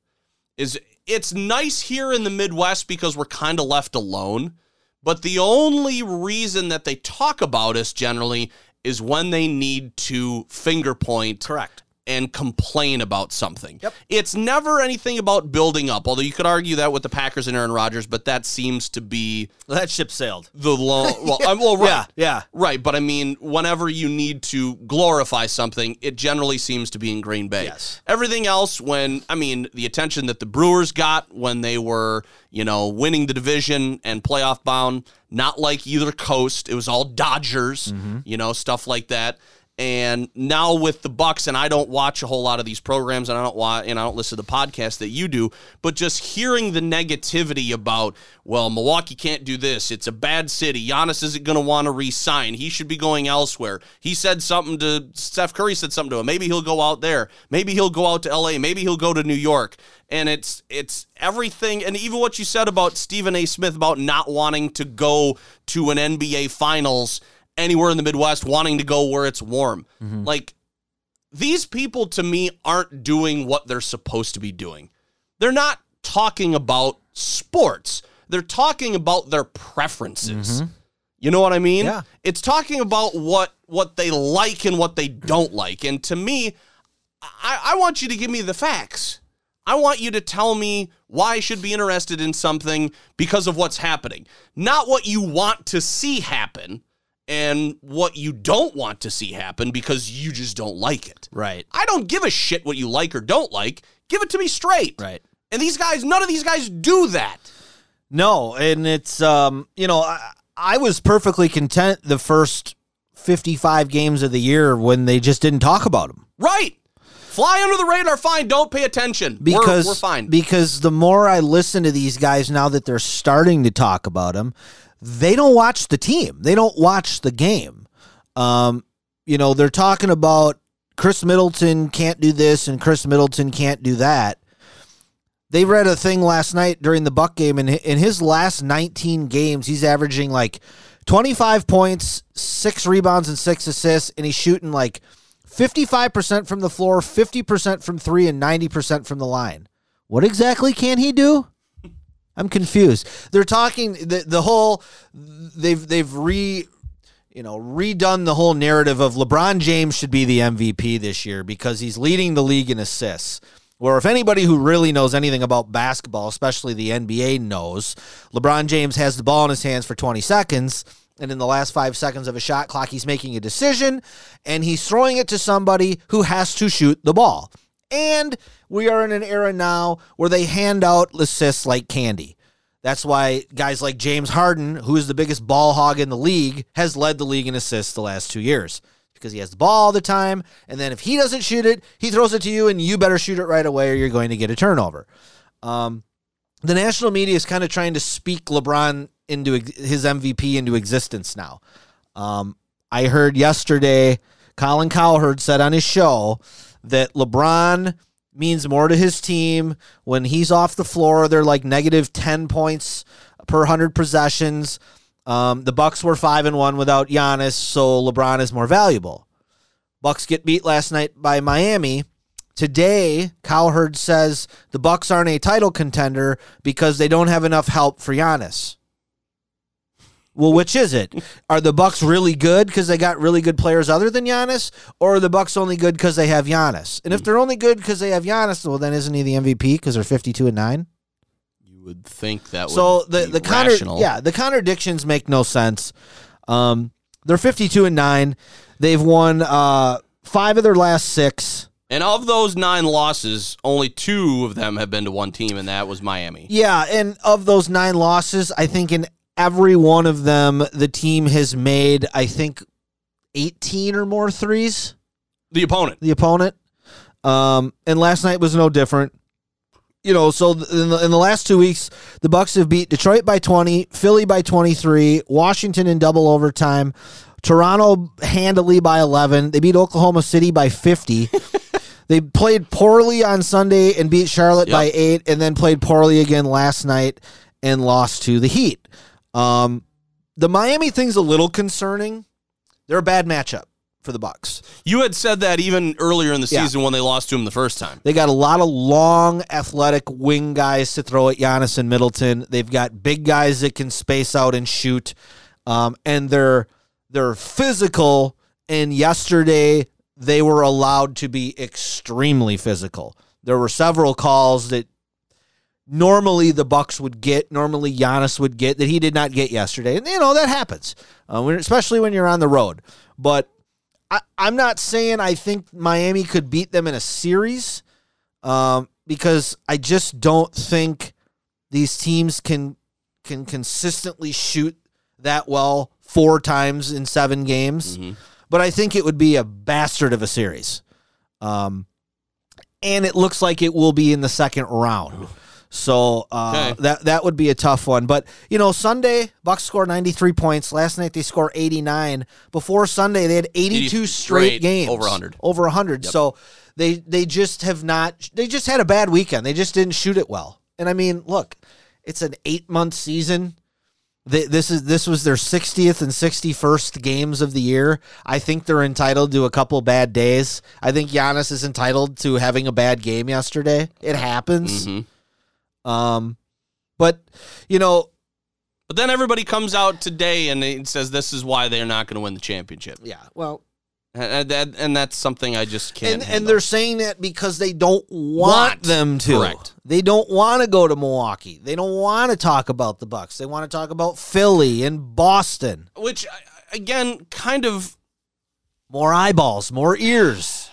Is it's nice here in the Midwest because we're kind of left alone, but the only reason that they talk about us generally is when they need to finger point correct. And complain about something. Yep. It's never anything about building up, although you could argue that with the Packers and Aaron Rodgers, but that seems to be That ship sailed. the long. Well, I'm, uh, well, right. Yeah, yeah. Right, but I mean, whenever you need to glorify something, it generally seems to be in Green Bay. Yes. Everything else, when I mean, the attention that the Brewers got when they were, you know, winning the division and playoff bound, not like either coast. It was all Dodgers, mm-hmm. you know, stuff like that. And now with the Bucks, and I don't watch a whole lot of these programs, and I don't watch, and I don't listen to the podcast that you do, but just hearing the negativity about, well, Milwaukee can't do this. It's a bad city. Giannis isn't going to want to re-sign. He should be going elsewhere. He said something to Steph Curry said something to him. Maybe he'll go out there. Maybe he'll go out to L.A. Maybe he'll go to New York. And it's it's everything, and even what you said about Stephen A. Smith about not wanting to go to an NBA Finals anywhere in the Midwest, wanting to go where it's warm. Mm-hmm. Like these people to me aren't doing what they're supposed to be doing. They're not talking about sports. They're talking about their preferences. Mm-hmm. You know what I mean? Yeah. It's talking about what what they like and what they don't like. And to me, I, I want you to give me the facts. I want you to tell me why I should be interested in something because of what's happening, not what you want to see happen and what you don't want to see happen because you just don't like it. Right. I don't give a shit what you like or don't like. Give it to me straight. Right. And these guys, none of these guys do that. No, and it's um, you know, I, I was perfectly content the first 55 games of the year when they just didn't talk about them. Right. Fly under the radar, fine. Don't pay attention. We're- Because we're, fine. Because the more I listen to these guys now that they're starting to talk about them, they don't watch the team. They don't watch the game. Um, you know, they're talking about Khris Middleton can't do this and Khris Middleton can't do that. They read a thing last night during the Buck game, and in his last 19 games, he's averaging like 25 points, six rebounds, and six assists, and he's shooting like 55% from the floor, 50% from three, and 90% from the line. What exactly can he do? I'm confused. They're talking the the whole they've they've re you know redone the whole narrative of LeBron James should be the MVP this year because he's leading the league in assists. Or if anybody who really knows anything about basketball, especially the NBA, knows, LeBron James has the ball in his hands for 20 seconds, and in the last five seconds of a shot clock, he's making a decision, and he's throwing it to somebody who has to shoot the ball. And we are in an era now where they hand out assists like candy. That's why guys like James Harden, who is the biggest ball hog in the league, has led the league in assists the last two years because he has the ball all the time. And then if he doesn't shoot it, he throws it to you, and you better shoot it right away, or you're going to get a turnover. Um, the national media is kind of trying to speak LeBron into his MVP into existence now. Um, I heard yesterday Colin Cowherd said on his show that LeBron means more to his team when he's off the floor. They're like negative ten points per hundred possessions. Um, the Bucks were five and one without Giannis, so LeBron is more valuable. Bucks get beat last night by Miami. Today, Cowherd says the Bucks aren't a title contender because they don't have enough help for Giannis. Well, which is it? Are the Bucks really good because they got really good players other than Giannis, or are the Bucks only good because they have Giannis? And if they're only good because they have Giannis, well, then isn't he the MVP because they're fifty-two and nine? you would think that So would the be the contra- yeah the contradictions make no sense. Um, they're fifty-two and nine. They've won uh, five of their last six. And of those nine losses, only two of them have been to one team, and that was Miami. Yeah, and of those nine losses, I think in every one of them, the team has made I think eighteen or more threes. The opponent. the opponent. Um, and last night was no different. You know, so in the, in the last two weeks, the Bucks have beat Detroit by 20, Philly by 23, Washington in double overtime, Toronto handily by 11. They beat Oklahoma City by 50. they played poorly on Sunday and beat Charlotte Yep. by 8 and then played poorly again last night and lost to the Heat. Um, the Miami thing's a little concerning. They're a bad matchup for the Bucks. You had said that even earlier in the Yeah. season when they lost to him the first time. They got a lot of long, athletic wing guys to throw at Giannis and Middleton. They've got big guys that can space out and shoot, um, and they're they're physical. And yesterday they were allowed to be extremely physical. There were several calls that normally the Bucks would get, normally Giannis would get that he did not get yesterday, and you know that happens, uh, when, especially when you're on the road. But I, I'm not saying I think Miami could beat them in a series, um, because I just don't think these teams can can consistently shoot that well four times in seven games. But I think it would be a bastard of a series. Um, and it looks like it will be in the second round. So uh, Okay. that that would be a tough one. But you know, Sunday Bucks scored 93 points. Last night they scored 89. Before Sunday they had 82 80 straight games, over 100. over 100. So they they just have not. They just had a bad weekend. They just didn't shoot it well. And I mean, look, it's an eight month season. Th- This is this was their 60th and 61st games of the year. I think they're entitled to a couple bad days. I think Giannis is entitled to having a bad game yesterday. It happens. Mhm. Um, but you know, But then everybody comes out today and it says this is why they're not going to win the championship. yeah. Well, And, and, that- and that's something I just can't. and and they're saying that because they don't want, Want. them to. Correct. They don't want to go to Milwaukee. They don't want to talk about the Bucks. They want to talk about Philly and Boston. which again kind of More eyeballs, more ears.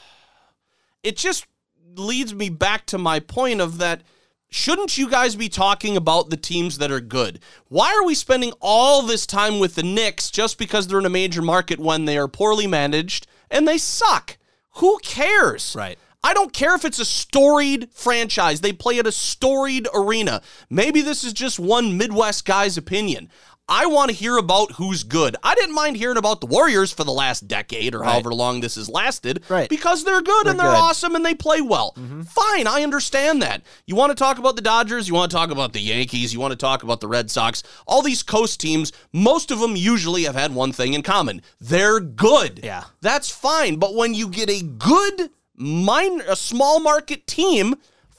it just leads me back to my point of that shouldn't you guys be talking about the teams that are good? Why are we spending all this time with the Knicks just because they're in a major market when they are poorly managed and they suck? Who cares? Right. I don't care if it's a storied franchise. They play at a storied arena. Maybe this is just one Midwest guy's opinion. I want to hear about who's good. I didn't mind hearing about the Warriors for the last decade or Right. however long this has lasted Right. because they're good and They're they're good. awesome and they play well. Mm-hmm. Fine, I understand that. You want to talk about the Dodgers, you want to talk about the Yankees, you want to talk about the Red Sox. All these coast teams, most of them usually have had one thing in common. They're good. Yeah. That's fine, but when you get a good minor a small market team,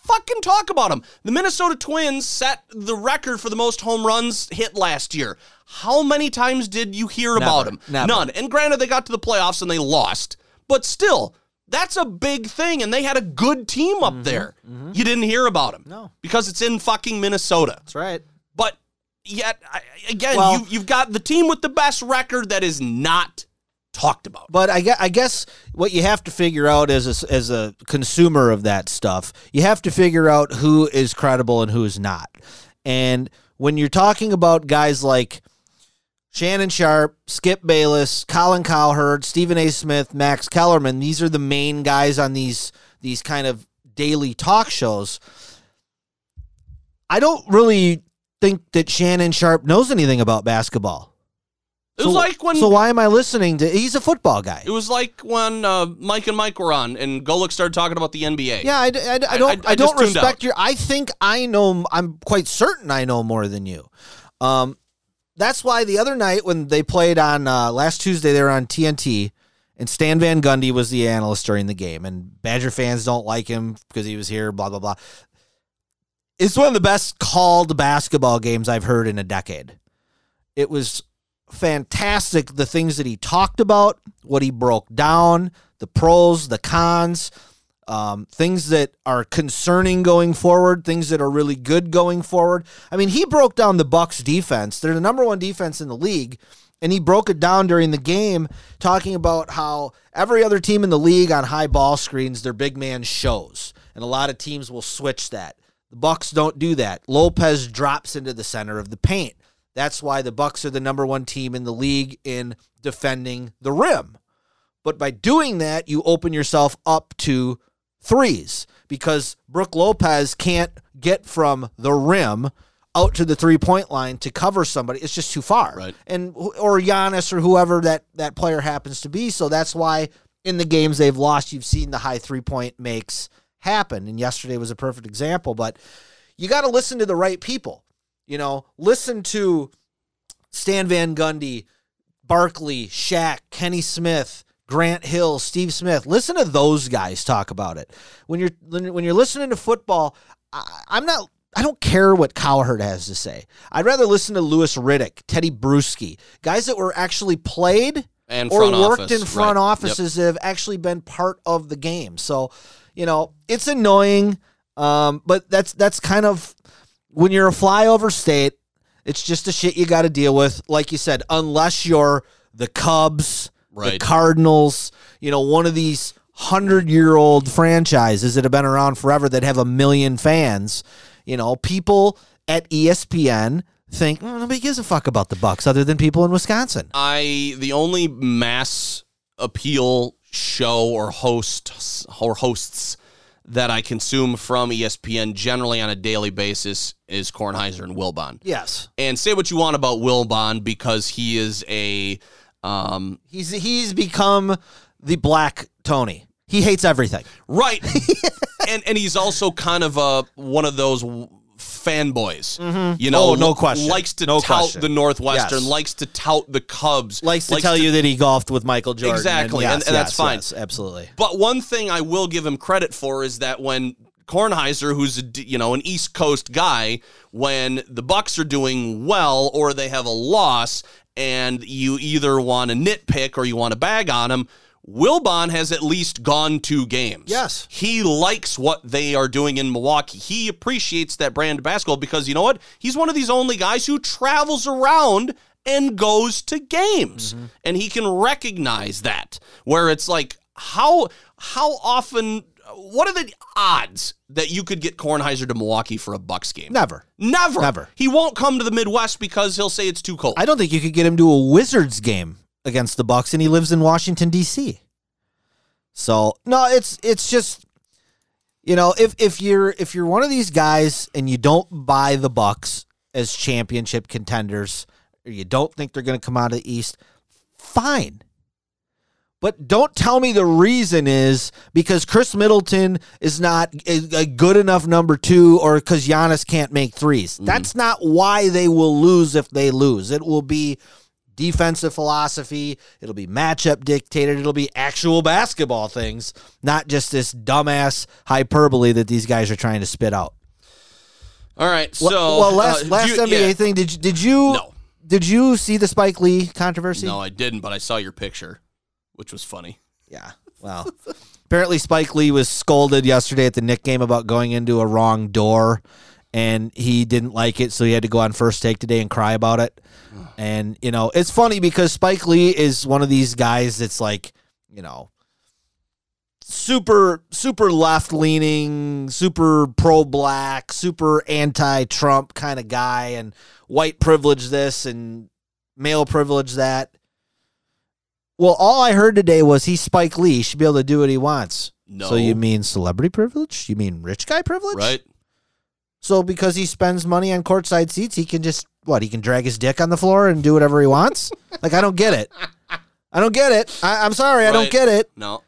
fucking talk about them. The Minnesota Twins set the record for the most home runs hit last year. How many times did you hear about them? Never. None. And granted, they got to the playoffs and they lost, but still, that's a big thing. And they had a good team up there. You didn't hear about them. Mm-hmm. No. Because it's in fucking Minnesota. That's right. But yet, again, Well- you, you've got the team with the best record that is not talked about. But I guess, I guess what you have to figure out as a, as a consumer of that stuff, you have to figure out who is credible and who is not. And when you're talking about guys like Shannon Sharpe, Skip Bayless, Colin Cowherd, Stephen A. Smith, Max Kellerman, these are the main guys on these these kind of daily talk shows. I don't really think that Shannon Sharpe knows anything about basketball. It was So- like when So why am I listening to? He's a football guy. It was like when uh, Mike and Mike were on, and Golic started talking about the NBA. Yeah, I don't. I- I, I don't respect your. I think I know. I'm quite certain I know more than you. Um, that's why the other night when they played on uh, last Tuesday, they were on TNT, and Stan Van Gundy was the analyst during the game, and Badger fans don't like him because he was here. Blah blah blah. It's one of the best called basketball games I've heard in a decade. It was fantastic. The things that he talked about, what he broke down, the pros, the cons, um, things that are concerning going forward, things that are really good going forward. I mean, he broke down the Bucks defense. They're the number one defense in the league, and he broke it down during the game, talking about how every other team in the league on high ball screens, their big man shows, and a lot of teams will switch that. The Bucks don't do that. Lopez drops into the center of the paint. That's why the Bucks are the number one team in the league in defending the rim. But by doing that, you open yourself up to threes because Brooke Lopez can't get from the rim out to the three point line to cover somebody. It's just too far. Right. And or Giannis or whoever that that player happens to be. So that's why in the games they've lost, you've seen the high three point makes happen. And yesterday was a perfect example. But you got to listen to the right people. You know, listen to Stan Van Gundy, Barkley, Shaq, Kenny Smith, Grant Hill, Steve Smith. Listen to those guys talk about it. When you're when you're listening to football, I, I'm not. I don't care what Cowherd has to say. I'd rather listen to Louis Riddick, Teddy Bruschi, guys that were actually played And or worked office, in front right. offices that have actually been part of the game. So, you know, it's annoying, um, but that's that's kind of when you're a flyover state. It's just the shit you got to deal with. Like you said, unless you're the Cubs, the Cardinals, you know, one of these hundred year old franchises that have been around forever that have a million fans. You know, people at ESPN think "Oh, nobody gives a fuck about the Bucks other than people in Wisconsin. I the only mass appeal show or hosts or hosts that I consume from ESPN generally on a daily basis is Kornheiser and Wilbon. Yes. And say what you want about Wilbon because he is a um, He's he's become the black Tony. He hates everything. right, and and he's also kind of a one of those fanboys. Mm-hmm. You know, Oh, no question. Likes to No tout question. the Northwestern. Yes. Likes to tout the Cubs. Likes to tell you that he golfed with Michael Jordan. Exactly, and, and- yes, and that's yes, fine. yes, absolutely. But one thing I will give him credit for is that when Kornheiser, who's a, you know an East Coast guy, when the Bucks are doing well or they have a loss, and you either want to nitpick or you want to bag on him. Wilbon has at least gone two games. Yes. He likes what they are doing in Milwaukee. He appreciates that brand of basketball because you know what? He's one of these only guys who travels around and goes to games. Mm-hmm. And he can recognize that. Where it's like, how how often what are the odds that you could get Kornheiser to Milwaukee for a Bucks game? Never. Never. Never. He won't come to the Midwest because he'll say it's too cold. I don't think you could get him to a Wizards game against the Bucks, and he lives in Washington D.C. So no, it's it's just you know if if you're if you're one of these guys and you don't buy the Bucks as championship contenders, or you don't think they're going to come out of the East, fine. But don't tell me the reason is because Khris Middleton is not a good enough number two or because Giannis can't make 3s mm-hmm. That's not why they will lose if they lose. It will be defensive philosophy, it'll be matchup dictated, it'll be actual basketball things, not just this dumbass hyperbole that these guys are trying to spit out. All right. So well, well, last uh, last you- NBA yeah. thing, did you, did you No. did you see the Spike Lee controversy? No, I didn't, but I saw your picture, which was funny. Yeah. Well, apparently Spike Lee was scolded yesterday at the Knick game about going into a wrong door, and he didn't like it, so he had to go on first take today and cry about it. And you know, it's funny because Spike Lee is one of these guys that's like, you know, super super left leaning, super pro black, super anti Trump kind of guy, and white privilege this and male privilege that. Well, all I heard today was he's Spike Lee. He should be able to do what he wants. No. So you mean celebrity privilege? You mean rich guy privilege? Right? So because he spends money on courtside seats, he can just what? He can drag his dick on the floor and do whatever he wants. like I don't get it. I don't get it. I, I'm sorry, I don't get it. No.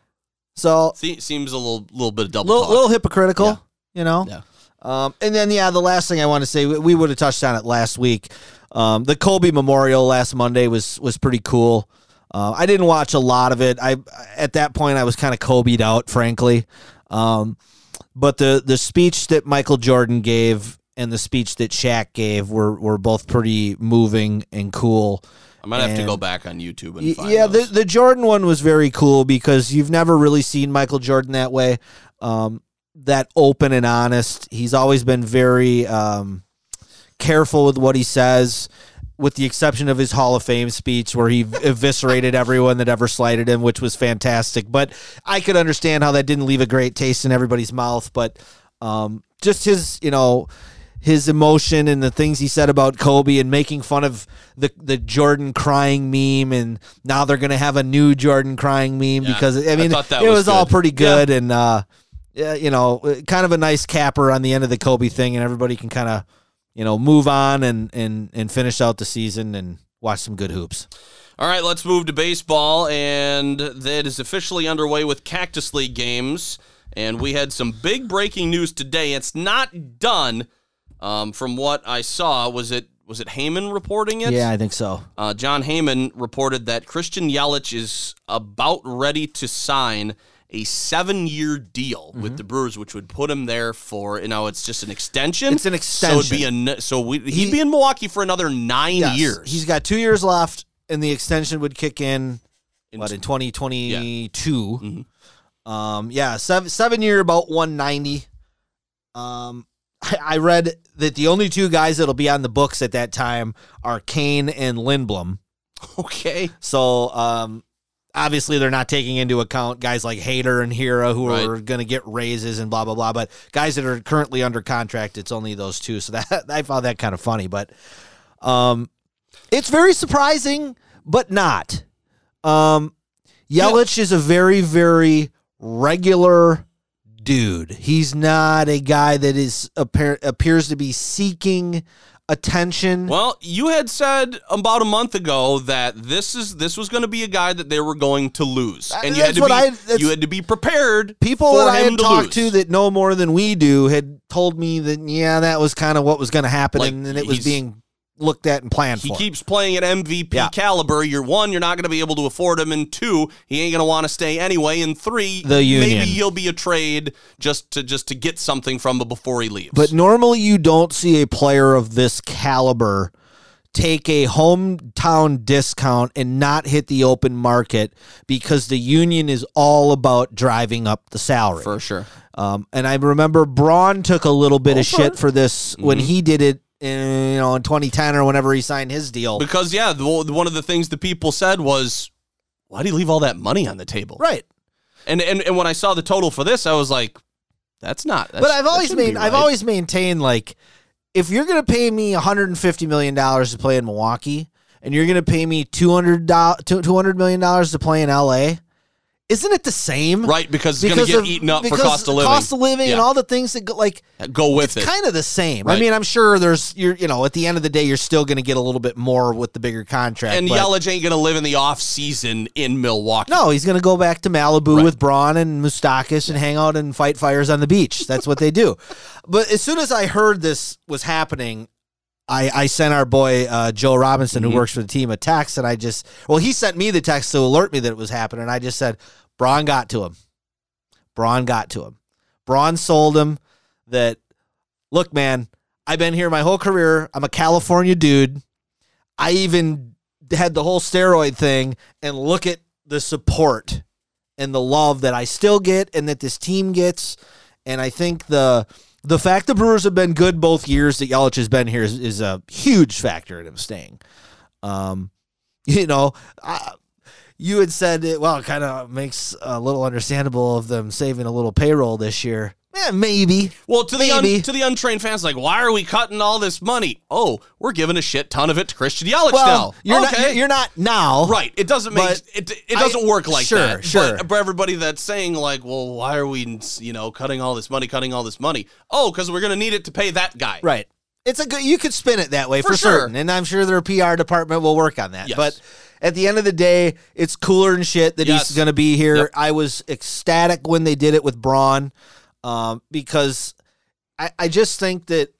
So Se- seems a little little bit of double little, talk. little hypocritical, Yeah. you know. Yeah. Um, and then yeah, the last thing I want to say, we, we would have touched on it last week. Um, the Kobe Memorial last Monday was was pretty cool. Uh, I didn't watch a lot of it. I at that point I was kind of Kobe'd out, frankly. Um, but the the speech that Michael Jordan gave and the speech that Shaq gave were were both pretty moving and cool. I might have to go back on YouTube and yeah, the the Jordan one was very cool because you've never really seen Michael Jordan that way, um, that open and honest. He's always been very um, careful with what he says, with the exception of his Hall of Fame speech where he eviscerated everyone that ever slighted him, which was fantastic. But I could understand how that didn't leave a great taste in everybody's mouth. But um, just his, you know. His emotion and the things he said about Kobe and making fun of the the Jordan crying meme and now they're gonna have a new Jordan crying meme Yeah, because I I mean that it was was all good. pretty Yeah. good and uh, yeah, you know, kind of a nice capper on the end of the Kobe thing, and everybody can kind of, you know, move on and and and finish out the season and watch some good hoops. All right, let's move to baseball, and that is officially underway with Cactus League games. And we had some big breaking news today. It's not done. Um, from what I saw, was it was it Heyman reporting it? Yeah, I think so. Uh, Jon Heyman reported that Christian Yelich is about ready to sign a seven-year deal Mm-hmm. with the Brewers, which would put him there for you know it's just an extension. It's an extension. So it'd be a so we, he'd He- be in Milwaukee for another nine Yes. years. He's got two years left, and the extension would kick in In- what in 2022. Mhm. Um, yeah, seven seven year about 190. Um, I, I read that the only two guys that'll be on the books at that time are Cain and Lindblom. Okay. So, um, obviously they're not taking into account guys like Hader and Hiura who Right. are going to get raises and blah blah blah. But guys that are currently under contract, it's only those two. So that I found that kind of funny, but um, it's very surprising, but not. Um, Yelich is a very very regular dude. He's not a guy that is appar- appears to be seeking attention. Well, you had said about a month ago that this is this was going to be a guy that they were going to lose, and you had to be I- you had to be prepared. people that I had to talked lose. to that know more than we do had told me that yeah, that was kind of what was going to happen, Like, and, and it was being looked at and planned for He for. keeps playing at MVP Yeah. caliber. You're one, you're not going to be able to afford him. And two, he ain't going to want to stay anyway. And three, The union. maybe he'll be a trade just to just to get something from him before he leaves. but normally, you don't see a player of this caliber take a hometown discount and not hit the open market because the union is all about driving up the salary. for sure, Um, and I remember Braun took a little bit of shit for this Mm-hmm. when he did it, in, you know, in 2010 or whenever he signed his deal. because yeah, the, one of the things the people said was, "Why do you leave all that money on the table?" Right. And and and when I saw the total for this, I was like, "That's not." That's, but I've always made be I've always maintained like if you're gonna pay me 150 million dollars to play in Milwaukee and you're gonna pay me 200 200 million dollars to play in LA, isn't it the same? right because it's going to get eaten up for cost of living. Cost of living and all the things that go like uh, Go with it's it. kind of the same. I mean, I'm sure there's you're you know at the end of the day you're still going to get a little bit more with the bigger contract. and but- Yelich ain't going to live in the off season in Milwaukee. No, he's going to go back to Malibu Right. with Braun and Moustakas and hang out and fight fires on the beach. That's what they do. But as soon as I heard this was happening, I, I sent our boy uh, Joe Robinson, Mm-hmm. who works for the team, a text, and I just well, he sent me the text to alert me that it was happening. And I just said, Braun got to him. Braun got to him. Braun sold him that. Look, man, I've been here my whole career. I'm a California dude. I even had the whole steroid thing, and look at the support and the love that I still get and that this team gets. And I think the the fact the Brewers have been good both years that Yelich has been here is, is a huge factor in him staying. Um, you know, I, you had said it, well, it kind of makes a little understandable of them saving a little payroll this year. Yeah, maybe. Well, to the Maybe. un, to the untrained fans, like, why are we cutting all this money? Oh, we're giving a shit ton of it to Christian Yelich Well, now. you're okay. not. You're not now, right. It doesn't make it. It doesn't I- work like sure, that. sure. But for everybody that's saying like, well, why are we, you know, cutting all this money, cutting all this money? Oh, because we're gonna need it to pay that guy. Right. It's a good. You could spin it that way for, For sure. certain, and I'm sure their PR department will work on that. Yes. But at the end of the day, it's cooler and shit that Yes. he's going to be here. Yep. I was ecstatic when they did it with Braun, um, because I, I just think that,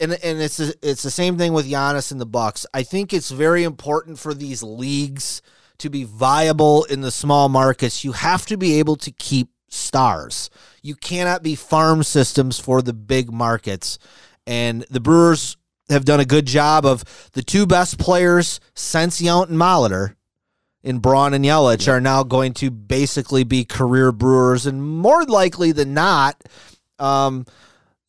and and it's it's the same thing with Giannis and the Bucks. I think it's very important for these leagues to be viable in the small markets. You have to be able to keep stars. You cannot be farm systems for the big markets. And the Brewers have done a good job of the two best players since Yount and Molitor in Braun and Yelich are now going to basically be career Brewers, and more likely than not, um,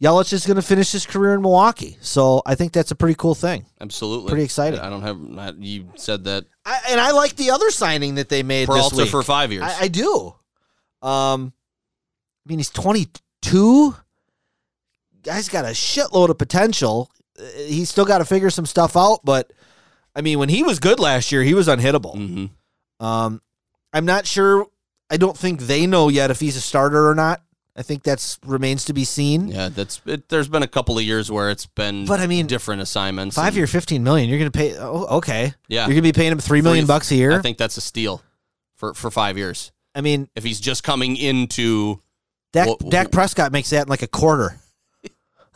Yelich is going to finish his career in Milwaukee. So I think that's a pretty cool thing. Absolutely. Pretty exciting. I don't have. You said that I, and I like the other signing that they made this week. for five years. I, I do. Um, I mean, he's 22. Guy's got a shitload of potential. He's still got to figure some stuff out, but I mean, when he was good last year, he was unhittable. hmm Um, I'm not sure. I don't think they know yet if he's a starter or not. I think that's remains to be seen. Yeah, that's. It, there's been a couple of years where it's been, But, I mean, different assignments. Five and- year, 15 million. You're going to pay. Oh, okay. Yeah. You're going to be paying him three million bucks a year. I think that's a steal for for five years. I mean, If he's just coming into Dak, Well, Dak Prescott makes that in like a quarter.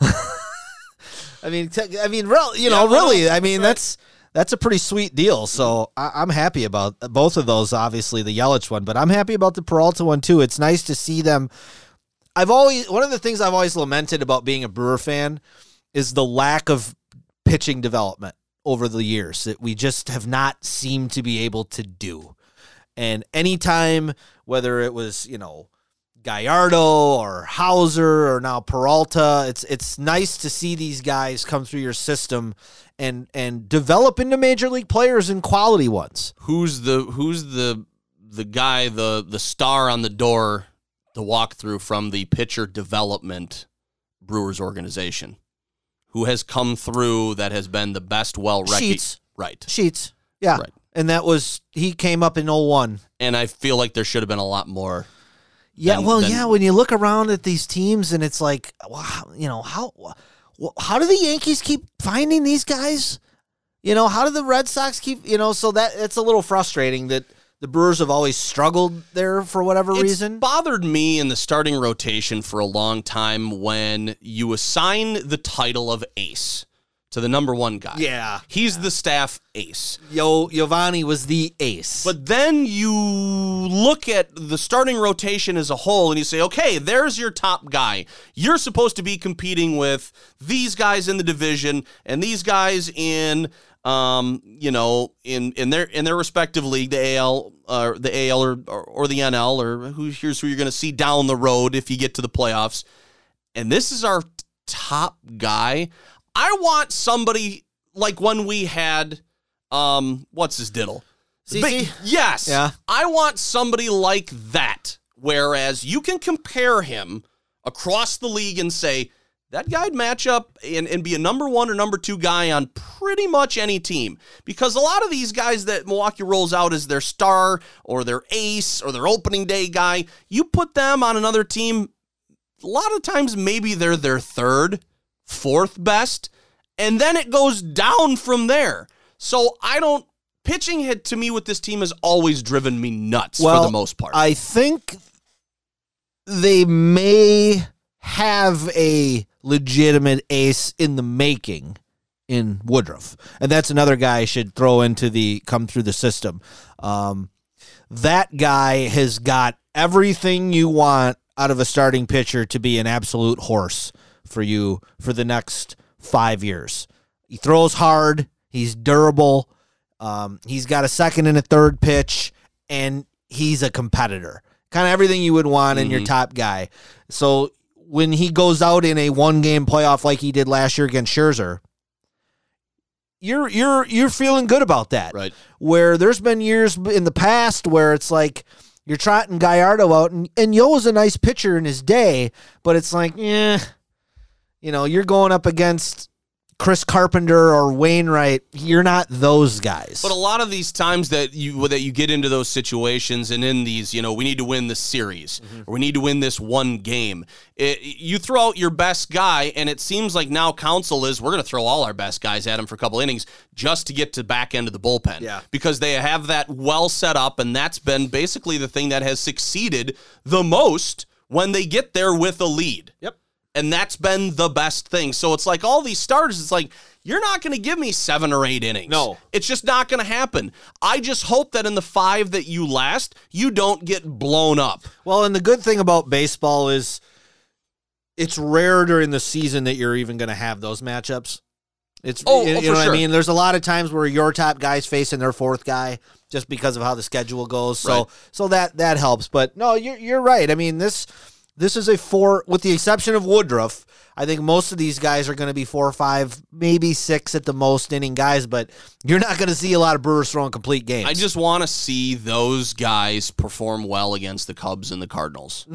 I mean, I mean, real, you know, Yeah, really, I mean, right. That's a pretty sweet deal. So mm-hmm. I, I'm happy about both of those. Obviously, the Yelich one, but I'm happy about the Peralta one too. It's nice to see them. I've always one of the things I've always lamented about being a Brewer fan is the lack of pitching development over the years that we just have not seemed to be able to do. And anytime, whether it was, you know, Gallardo or Hauser or now Peralta, it's it's nice to see these guys come through your system and and develop into major league players and quality ones. Who's the who's the the guy the the star on the door to walk through from the pitcher development Brewers organization? Who has come through that has been the best well Sheets. Right. Sheets. Yeah. Right. And that was he came up in 01. And I feel like there should have been a lot more. Yeah, Then- well, then- yeah. When you look around at these teams, and it's like, wow, you know how how do the Yankees keep finding these guys? You know, how do the Red Sox keep? You know, so that it's a little frustrating that the Brewers have always struggled there for whatever It's reason. bothered me in the starting rotation for a long time when you assign the title of ace to the number one guy. Yeah. He's the staff ace. Yovani was the ace, But then you look at the starting rotation as a whole and you say, okay, there's your top guy. You're supposed to be competing with these guys in the division and these guys in um, you know, in in their in their respective league, the AL or the AL or, or or the NL or who here's who you're going to see down the road if you get to the playoffs. And this is our top guy. I want somebody like when we had um what's his diddle? But- yes. Yeah. I want somebody like that. Whereas you can compare him across the league and say, that guy'd match up and, and be a number one or number two guy on pretty much any team. Because a lot of these guys that Milwaukee rolls out as their star or their ace or their opening day guy, you put them on another team, a lot of times maybe they're their third, fourth best, and then it goes down from there. So I don't pitching hit to me with this team has always driven me nuts for the most part. I think they may have a legitimate ace in the making in Woodruff. And that's another guy I should throw into the come through the system. Um, that guy has got everything you want out of a starting pitcher to be an absolute horse for you for the next five years. He throws hard, he's durable, um, he's got a second and a third pitch, and he's a competitor. Kind of everything you would want in your top guy. So when he goes out in a one game playoff like he did last year against Scherzer, you're you're you're feeling good about that. Right. Where there's been years in the past where it's like you're trotting Gallardo out and, and Yo is a nice pitcher in his day, but it's like, yeah, you know, you're going up against Chris Carpenter or Wainwright. You're not those guys. But a lot of these times that you that you get into those situations and in these, you know, we need to win this series mm-hmm. or we need to win this one game. It, you throw out your best guy, and it seems like now Counsell is we're going to throw all our best guys at him for a couple innings just to get to back end of the bullpen. Yeah. because they have that well set up, and that's been basically the thing that has succeeded the most when they get there with a lead. Yep. And that's been the best thing. So it's like all these starters, it's like, you're not going to give me seven or eight innings. No. It's just not going to happen. I just hope that in the five that you last, you don't get blown up. Well, and the good thing about baseball is it's rare during the season that you're even going to have those matchups. It's Oh, you, oh, you for know what sure. I mean. There's a lot of times where your top guys facing their fourth guy just because of how the schedule goes. So Right. so that that helps. But no, you're you're right. I mean this this is a four with the exception of Woodruff. I think most of these guys are going to be four or five, maybe six at the most inning guys. But you're not going to see a lot of Brewers throwing complete games. I just want to see those guys perform well against the Cubs and the Cardinals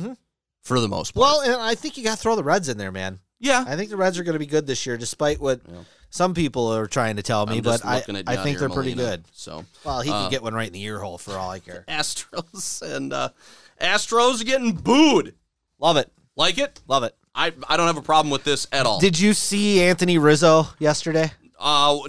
for the most part. well, and I think you got to throw the Reds in there, man. yeah. I think the Reds are going to be good this year, despite what some people are trying to tell me. But I, I think they're pretty Molina, good. So Well, he Uh, can get one right in the ear hole for all I care. Astros and uh, Astros getting booed. Love it, Like it? love it. I, I don't have a problem with this at all. Did you see Anthony Rizzo yesterday? uh, r-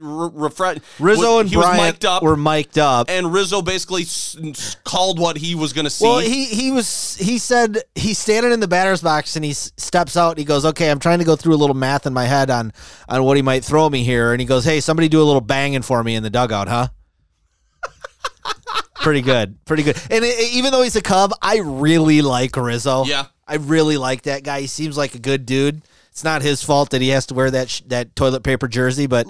refresh. Rizzo and he was Bryant mic'd up, were mic'd up. and Rizzo basically s- s- called what he was going to see. Well, he he was he said he's standing in the batter's box and he s- steps out. And he goes, "Okay, I'm trying to go through a little math in my head on on what he might throw me here." And he goes, "Hey, somebody do a little banging for me in the dugout, huh?" Pretty good, pretty good. And it, even though he's a Cub, I really like Rizzo. Yeah. I really like that guy. He seems like a good dude. It's not his fault that he has to wear that sh- that toilet paper jersey, but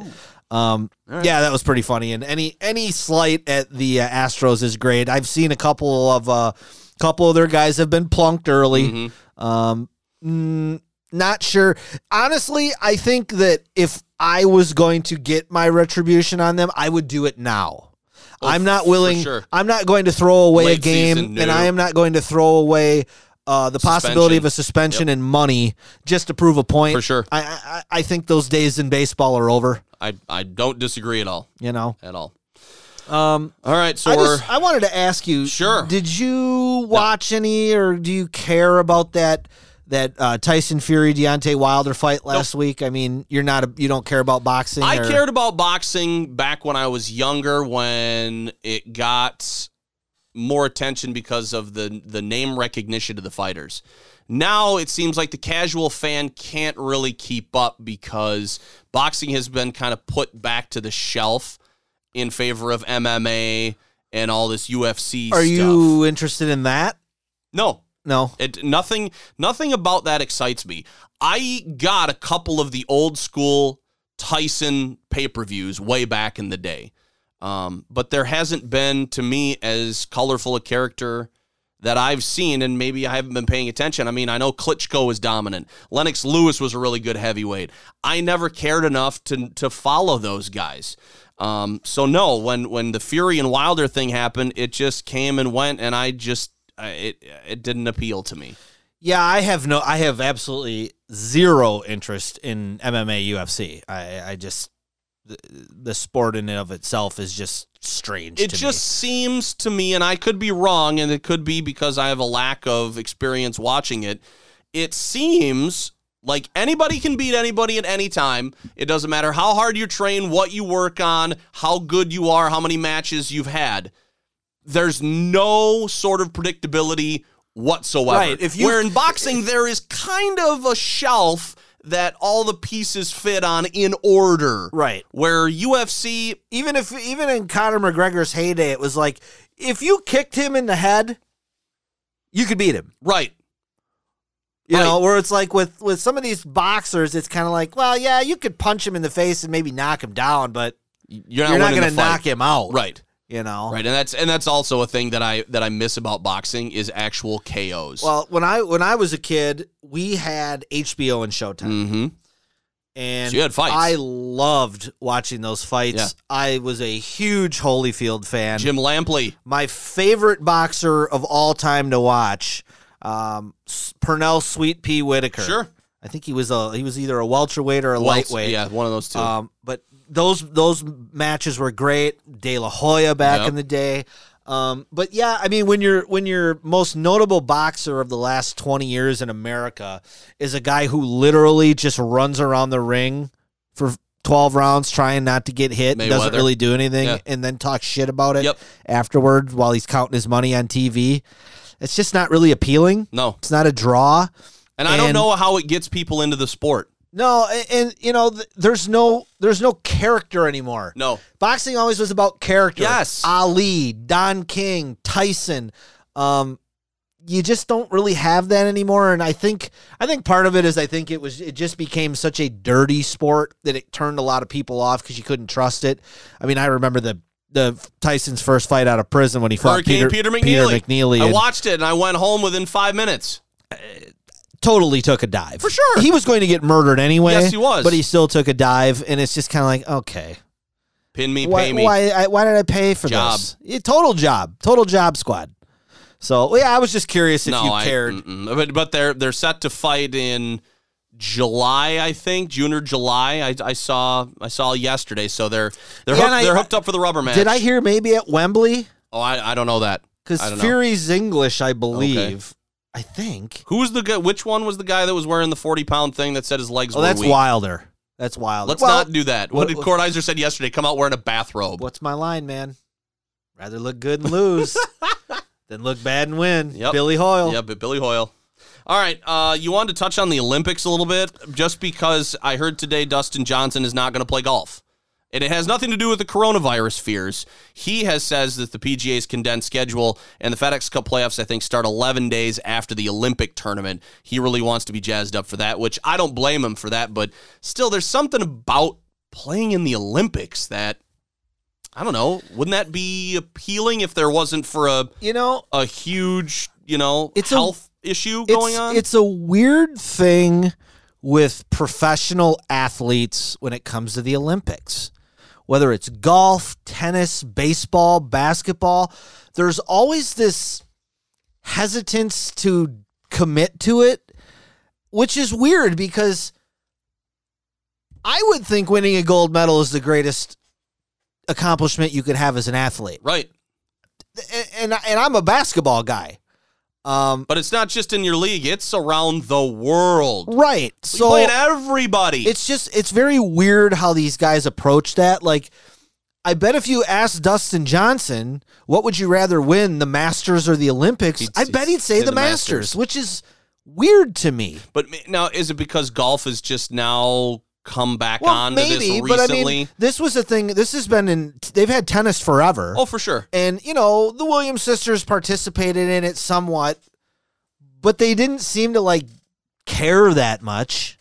Um, yeah, that was pretty funny. And any any slight at the uh, Astros is great. I've seen a couple of uh, couple of their guys have been plunked early. Mm-hmm. Um, mm, not sure. Honestly, I think that if I was going to get my retribution on them, I would do it now. Oh, I'm not willing. sure. I'm not going to throw away a game, season, and. I am not going to throw away uh, the possibility of a Suspension. suspension and money just to prove a point. For sure. I, I I think those days in baseball are over. I I don't disagree at all. You know. At all. Um, All right, so I just I wanted to ask you. Sure. Did you watch any, or do you care about that? That uh, Tyson Fury Deontay Wilder fight last week. I mean, you're not a, you don't care about boxing. I or- cared about boxing back when I was younger when it got more attention because of the the name recognition of the fighters. Now it seems like the casual fan can't really keep up because boxing has been kind of put back to the shelf in favor of MMA and all this UFC stuff. Are stuff. you interested in that? No, No. it nothing nothing about that excites me. I got a couple of the old school Tyson pay-per-views way back in the day. Um, but there hasn't been to me as colorful a character that I've seen, and maybe I haven't been paying attention. I mean, I know Klitschko was dominant. Lennox Lewis was a really good heavyweight. I never cared enough to to follow those guys. Um, so no, when when the Fury and Wilder thing happened, it just came and went, and I just I- it it didn't appeal to me. Yeah, I have no. I have absolutely zero interest in MMA UFC. I I just the, the sport in and of itself is just strange. It just seems to me, and I could be wrong, and it could be because I have a lack of experience watching it. It seems like anybody can beat anybody at any time. It doesn't matter how hard you train, what you work on, how good you are, how many matches you've had. There's no sort of predictability whatsoever. Right, if you- Where in boxing, there is kind of a shelf that all the pieces fit on in order. right. Where UFC, Even if even in Conor McGregor's heyday, it was like if you kicked him in the head, you could beat him. right, You Right. know, where it's like with with some of these boxers, it's kind of like, well, yeah, you could punch him in the face and maybe knock him down, but you're not, you're not going to knock him out. Right. You know. Right, and that's and that's also a thing that I that I miss about boxing is actual KOs. Well, when I when I was a kid, we had HBO and Showtime. mm-hmm. and So you had fights. I loved watching those fights. Yeah. I was a huge Holyfield fan. Jim Lampley, My favorite boxer of all time to watch, um, Pernell Sweet Pea Whitaker. sure, I think he was a he was either a welterweight or a Welts- lightweight. yeah, one of those two. Um, but those those matches were great. De La Hoya back Yep. in the day. Um, but yeah, I mean, when you're when your most notable boxer of the last twenty years in America is a guy who literally just runs around the ring for twelve rounds trying not to get hit, and doesn't really do anything, Yeah. and then talk shit about it Yep. afterward while he's counting his money on TV. It's just not really appealing. no, It's not a draw. and I don't know how it gets people into the sport. No, and, and you know, th- there's no there's no character anymore. No, Boxing always was about character. Yes. Ali, Don King, Tyson. Um, you just don't really have that anymore. And I think I think part of it is I think it was it just became such a dirty sport that it turned a lot of people off because you couldn't trust it. I mean, I remember the the Tyson's first fight out of prison when he fought Hurricane Peter, Peter, McNeely. McNeely I and watched it and I went home within five minutes. Totally took a dive For sure. He was going to get murdered anyway. Yes, he was. but he still took a dive, and it's just kind of like okay. Pin me, why, pay me. Why, I, why did I pay for Job. this? Yeah, total job. Total job squad. So, yeah, I was just curious if no, you I cared. mm-mm. but but they're they're set to fight in July, I think, June or July. I, I saw I saw yesterday, so they're they're Yeah, hooked, I- they're hooked up for the rubber match. Did I hear maybe at Wembley? Oh, I, I don't know that. Because. Fury's English, I believe. I think. Who was the guy? Which one was the guy that was wearing the forty pound thing that said his legs Oh, were that's weak? Wilder. That's Wilder. Let's Well, not do that. What, what- did Kortizer said yesterday? Come out wearing a bathrobe. What's my line, man? Rather look good and lose than look bad and win. Yep. Billy Hoyle. Yeah, but Billy Hoyle. All right, uh, you wanted to touch on the Olympics a little bit, just because I heard today Dustin Johnson is not going to play golf, and it has nothing to do with the coronavirus fears. He has says that the PGA's condensed schedule and the FedEx Cup playoffs, I think, start 11 days after the Olympic tournament. He really wants to be jazzed up for that, which I don't blame him for that, but still, there's something about playing in the Olympics that I don't know, wouldn't that be appealing if there wasn't for a You know, a huge, you know, It's a- health issue going it's, on? It's a weird thing with professional athletes when it comes to the Olympics. Whether it's golf, tennis, baseball, basketball, there's always this hesitance to commit to it, which is weird because I would think winning a gold medal is the greatest accomplishment you could have as an athlete. right. And and, and I'm a basketball guy. Um, But it's not just in your league, it's around the world. right. So So playing everybody. it's just it's very weird how these guys approach that. Like, I bet if you asked Dustin Johnson, what would you rather win, the Masters or the Olympics? He'd- I bet he'd say, say the, the Masters, Masters. which is weird to me. but now is it because golf is just now come back Well, on maybe, to this but I mean, this was a thing. This has been in. They've had tennis forever. oh, for sure. And, you know, the Williams sisters participated in it somewhat, but they didn't seem to like care that much.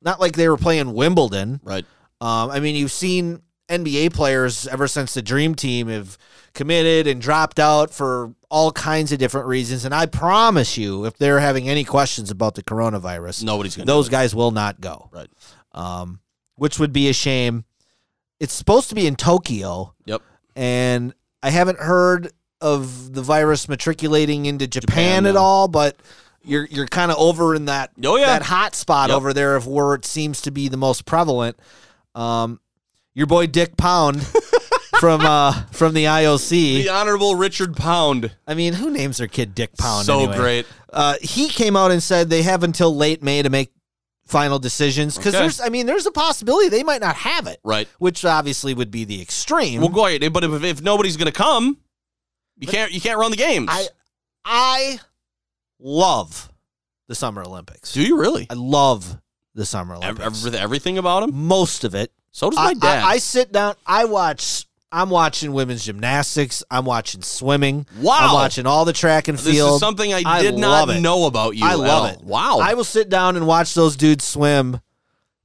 Not like they were playing Wimbledon. Right. Um, I mean, you've seen NBA players ever since the Dream Team have committed and dropped out for all kinds of different reasons. And I promise you, if they're having any questions about the coronavirus, Nobody's going those guys will not go. Right. Um, which would be a shame. It's supposed to be in Tokyo Yep. and I haven't heard of the virus matriculating into Japan, Japan, at no. all, but you're you're kind of over in that Oh, yeah. that hot spot Yep. over there of where it seems to be the most prevalent. Um, your boy Dick Pound from uh from the IOC. The Honorable Richard Pound. I mean, who names their kid Dick Pound? so anyway? great. Uh, he came out and said they have until late May to make final decisions because Okay. there's, I mean, there's a possibility they might not have it, Right. which obviously would be the extreme. Well, go ahead. But if, if nobody's going to come, you can't you can't run the games. I I love the Summer Olympics. Do you really? I love the Summer Olympics. every- everything about them Most of it. So does my dad. I, I sit down. I watch. I'm watching women's gymnastics. I'm watching swimming. Wow. I'm watching all the track and field. this is something I, I did not it. know about you. I love it. Wow. I will sit down and watch those dudes swim.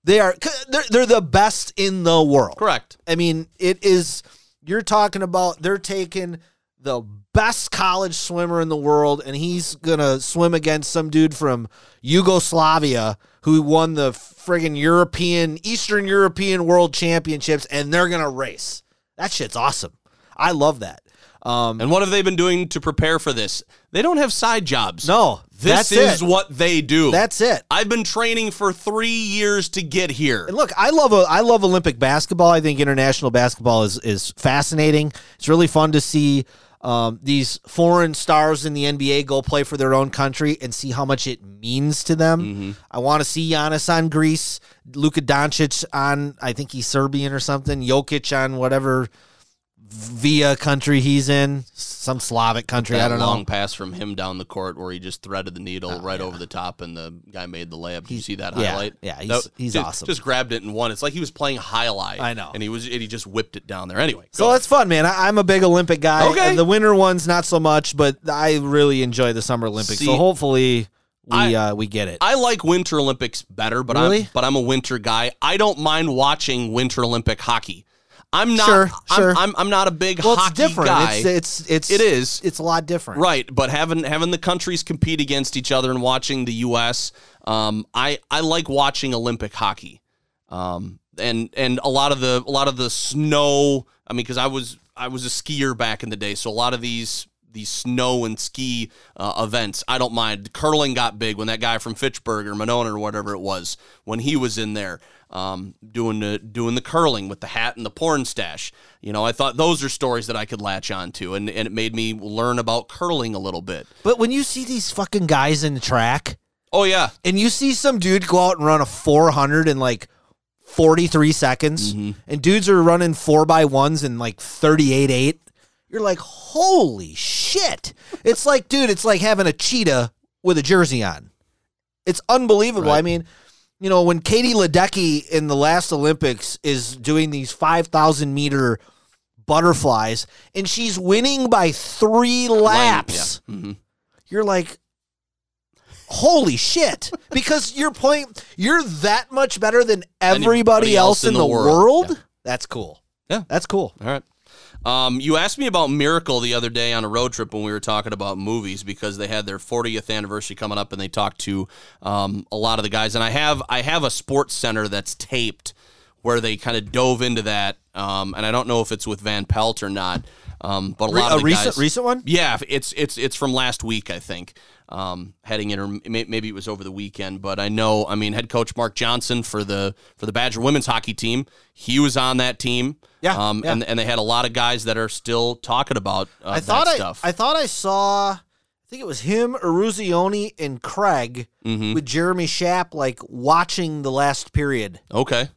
They are. They're they're the best in the world. Correct. I mean, it is. You're talking about they're taking the best college swimmer in the world, and he's gonna swim against some dude from Yugoslavia who won the friggin' European, Eastern European World Championships, and they're gonna race. That shit's awesome. I love that. Um, And what have they been doing to prepare for this? They don't have side jobs. no, This is it. what they do. That's it. I've been training for three years to get here. And look, I love a, I love Olympic basketball. I think international basketball is is fascinating. It's really fun to see um, these foreign stars in the NBA go play for their own country and see how much it means to them. Mm-hmm. I want to see Giannis on Greece, Luka Doncic on I think he's Serbian or something, Jokic on whatever via country he's in, some Slavic country. That I don't long know. Long pass from him down the court where he just threaded the needle right over the top and the guy made the layup. Did you see that yeah, highlight? yeah, he's- That- he's awesome. Just grabbed it and won. It's like he was playing highlight. I know. And he was and he just whipped it down there. Anyway. So that's fun, man. I, I'm a big Olympic guy. Okay. The winter ones, not so much, but I really enjoy the Summer Olympics. See, so hopefully we I- uh, we get it. I like Winter Olympics better, but Really? I'm but I'm a winter guy. I don't mind watching Winter Olympic hockey. I'm not Sure, I'm, sure. I'm, I'm not a big well, it's hockey different. guy. It's it's it's It is. It's a lot different. Right, but having having the countries compete against each other and watching the U.S., um, I I like watching Olympic hockey, um, and and a lot of the a lot of the snow. I mean, because I was I was a skier back in the day, so a lot of these these snow and ski uh, events, I don't mind. Curling got big when that guy from Fitchburg or Monona or whatever it was when he was in there. Um, doing the doing the curling with the hat and the porn stash, you know, I thought those are stories that I could latch on to, and, and it made me learn about curling a little bit. But when you see these fucking guys in the track, Oh yeah, and you see some dude go out and run a 400 in like 43 seconds, Mm-hmm. and dudes are running four by ones in like 38 eight, you're like, holy shit! It's like, dude, it's like having a cheetah with a jersey on. It's unbelievable. Right. I mean, you know, when Katie Ledecky in the last Olympics is doing these 5,000 meter butterflies and she's winning by three laps, Yeah. Mhm. you're like, holy shit because you're playing you're that much better than everybody else, in the, world, Yeah. that's cool Yeah. that's cool All right. Um, you asked me about Miracle the other day on a road trip when we were talking about movies because they had their 40th anniversary coming up and they talked to um, a lot of the guys. And I have I have a sports center that's taped where they kind of dove into that. Um, and I don't know if it's with Van Pelt or not. Um, but a lot a of recent guys, recent one yeah, it's it's it's from last week, I think. Um, heading in, or maybe it was over the weekend, but I know. I mean, head coach Mark Johnson for the for the Badger women's hockey team, he was on that team. Yeah, um, yeah. and and they had a lot of guys that are still talking about uh, I thought that I, stuff. I thought I saw I think it was him, Eruzione, and Craig Mhm. with Jeremy Schaap like watching the last period. okay,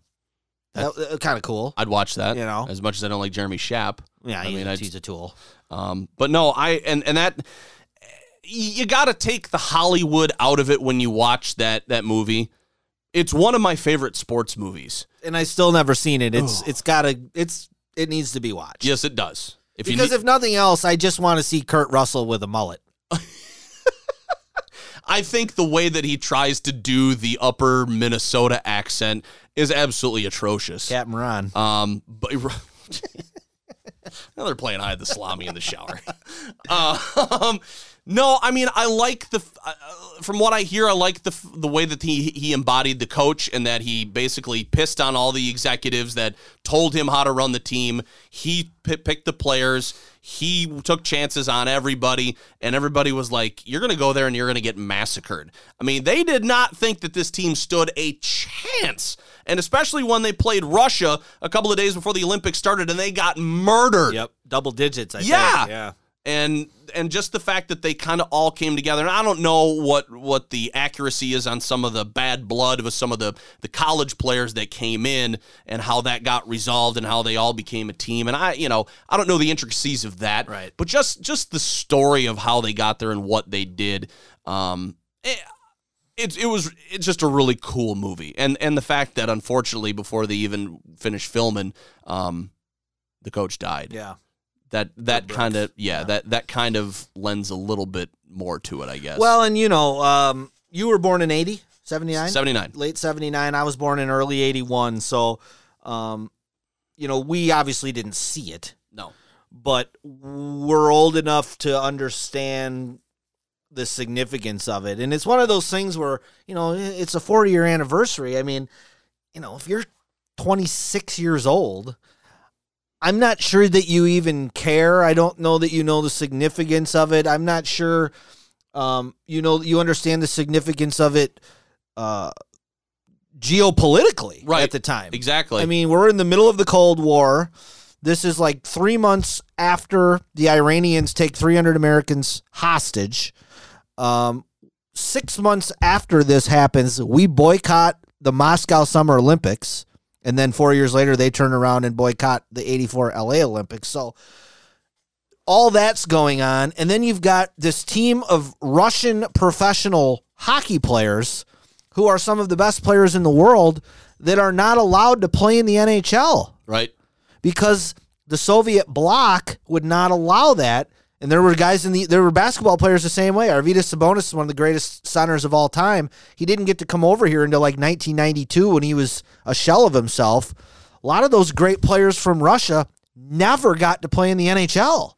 That, kind of cool. I'd watch that. You know. as much as I don't like Jeremy Schaap. Yeah, I he's, mean, he's a tool. Um, but no, I and and that you got to take the Hollywood out of it when you watch that that movie. It's one of my favorite sports movies. And I still never seen it. It's it's gotta it's it needs to be watched. Yes, it does. If you because need- if nothing else, I just want to see Kurt Russell with a mullet. I think the way that he tries to do the upper Minnesota accent is absolutely atrocious. Captain Ron. Um, but now they're playing hide the salami in the shower. um, no, I mean I like the uh, from what I hear, I like the the way that he he embodied the coach and that he basically pissed on all the executives that told him how to run the team. He p- picked the players. He took chances on everybody, and everybody was like, "You're going to go there and you're going to get massacred." I mean, they did not think that this team stood a chance, and especially when they played Russia a couple of days before the Olympics started, and they got murdered. Yep, double digits. I Yeah. think. yeah. And and just the fact that they kind of all came together and i don't know what what the accuracy is on some of the bad blood with some of the the college players that came in and how that got resolved and how they all became a team and i you know i don't know the intricacies of that Right. but just just the story of how they got there and what they did um it, it, it was it's just a really cool movie and and the fact that unfortunately before they even finished filming um the coach died Yeah. That that kind of yeah, that that kind of lends a little bit more to it, I guess. Well, and you know, um, you were born in 80, 79? 79. Late 79. I was born in early 81. So, um, you know, we obviously didn't see it, No. but we're old enough to understand the significance of it. And it's one of those things where, you know, it's a 40 year anniversary. I mean, you know, if you're 26 years old, I'm not sure that you even care. I don't know that you know the significance of it. I'm not sure um, you know you understand the significance of it uh, geopolitically Right. at the time. Exactly. I mean, we're in the middle of the Cold War. This is like three months after the Iranians take 300 Americans hostage. Um, six months after this happens, we boycott the Moscow Summer Olympics. And then four years later, they turn around and boycott the 84 LA Olympics. So all that's going on. And then you've got this team of Russian professional hockey players who are some of the best players in the world that are not allowed to play in the NHL right. because the Soviet bloc would not allow that. And there were guys in the there were basketball players the same way. Arvydas Sabonis is one of the greatest centers of all time. He didn't get to come over here until like 1992 when he was a shell of himself. A lot of those great players from Russia never got to play in the NHL.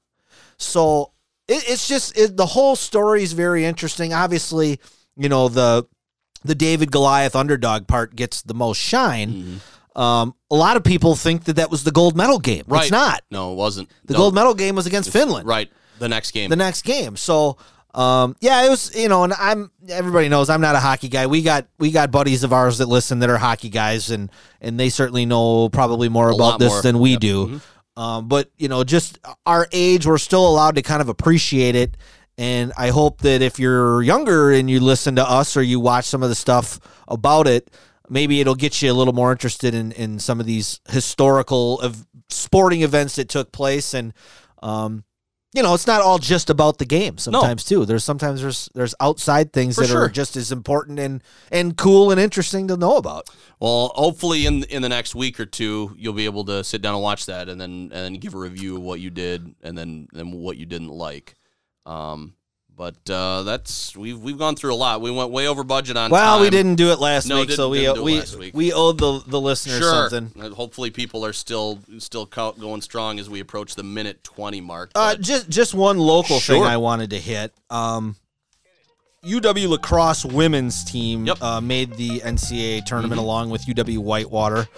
So it, it's just it, the whole story is very interesting. Obviously, you know the the David Goliath underdog part gets the most shine. Um, a lot of people think that that was the gold medal game. Right. It's not. No, it wasn't. The No. gold medal game was against Finland. Right. The next game. The next game. So, um, yeah, it was. You know, and I'm. Everybody knows I'm not a hockey guy. We got we got buddies of ours that listen that are hockey guys, and and they certainly know probably more about this more. than we Yep. do. Mhm. Um, but you know, just our age, we're still allowed to kind of appreciate it. And I hope that if you're younger and you listen to us or you watch some of the stuff about it, maybe it'll get you a little more interested in, in some of these historical of sporting events that took place. And, um, you know, it's not all just about the game sometimes too. There's sometimes there's there's outside things For that are just as important and and cool and interesting to know about. well, hopefully in in the next week or two, you'll be able to sit down and watch that, and then and then give a review of what you did, and then and what you didn't like. Um, But uh, that's we've we've gone through a lot. We went way over budget on. Well, we didn't do it last No, week, so we didn't we we owed the the listeners Sure. something. Uh, Hopefully, people are still still going strong as we approach the minute twenty mark. Uh, just just one local thing I wanted to hit. Um, UW lacrosse women's team Yep. Mm-hmm. uh, made the NCAA tournament along with UW Whitewater,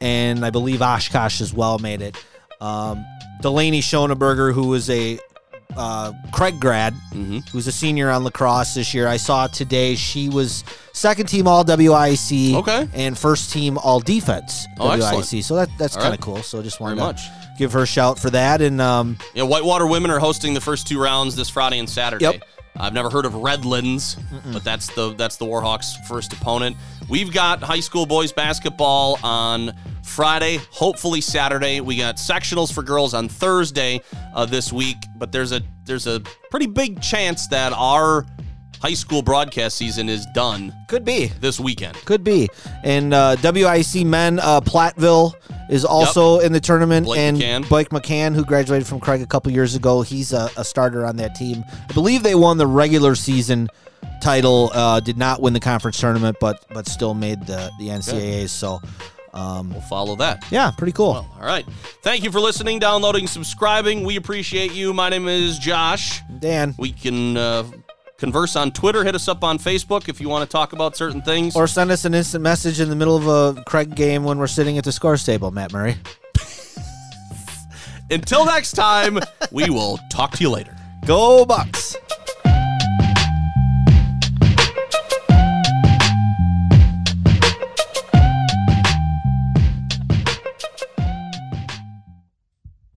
and I believe Oshkosh as well made it. Um, Delaney Schoneberger, who was a uh, Craig grad, Mhm. who's a senior on lacrosse this year. I saw today she was second team All WIC, Okay. and first team All Defense Oh, WIC. excellent. So that that's kind of right. cool. So I just Very to much. give her a shout for that. And um, Yeah, Whitewater women are hosting the first two rounds this Friday and Saturday. Yep. I've never heard of Redlands, but that's the that's the Warhawks' first opponent. We've got high school boys basketball on Friday, hopefully Saturday. We got sectionals for girls on Thursday uh, this week, but there's a there's a pretty big chance that our high school broadcast season is done could be. this weekend. Could be. And uh, WIC men, uh, Platteville is also in the tournament. Blake and McCann. Blake McCann, who graduated from Craig a couple years ago, he's a, a starter on that team. I believe they won the regular season title. Uh, did not win the conference tournament, but but still made the the NCAAs. So, um, We'll follow that. yeah, pretty cool. Well, all right. Thank you for listening, downloading, subscribing. We appreciate you. My name is Josh. Dan, We can uh, converse on Twitter. Hit us up on Facebook if you want to talk about certain things. or send us an instant message in the middle of a Craig game when we're sitting at the scores table, Matt Murray. Until next time, we will talk to you later. Go Bucks.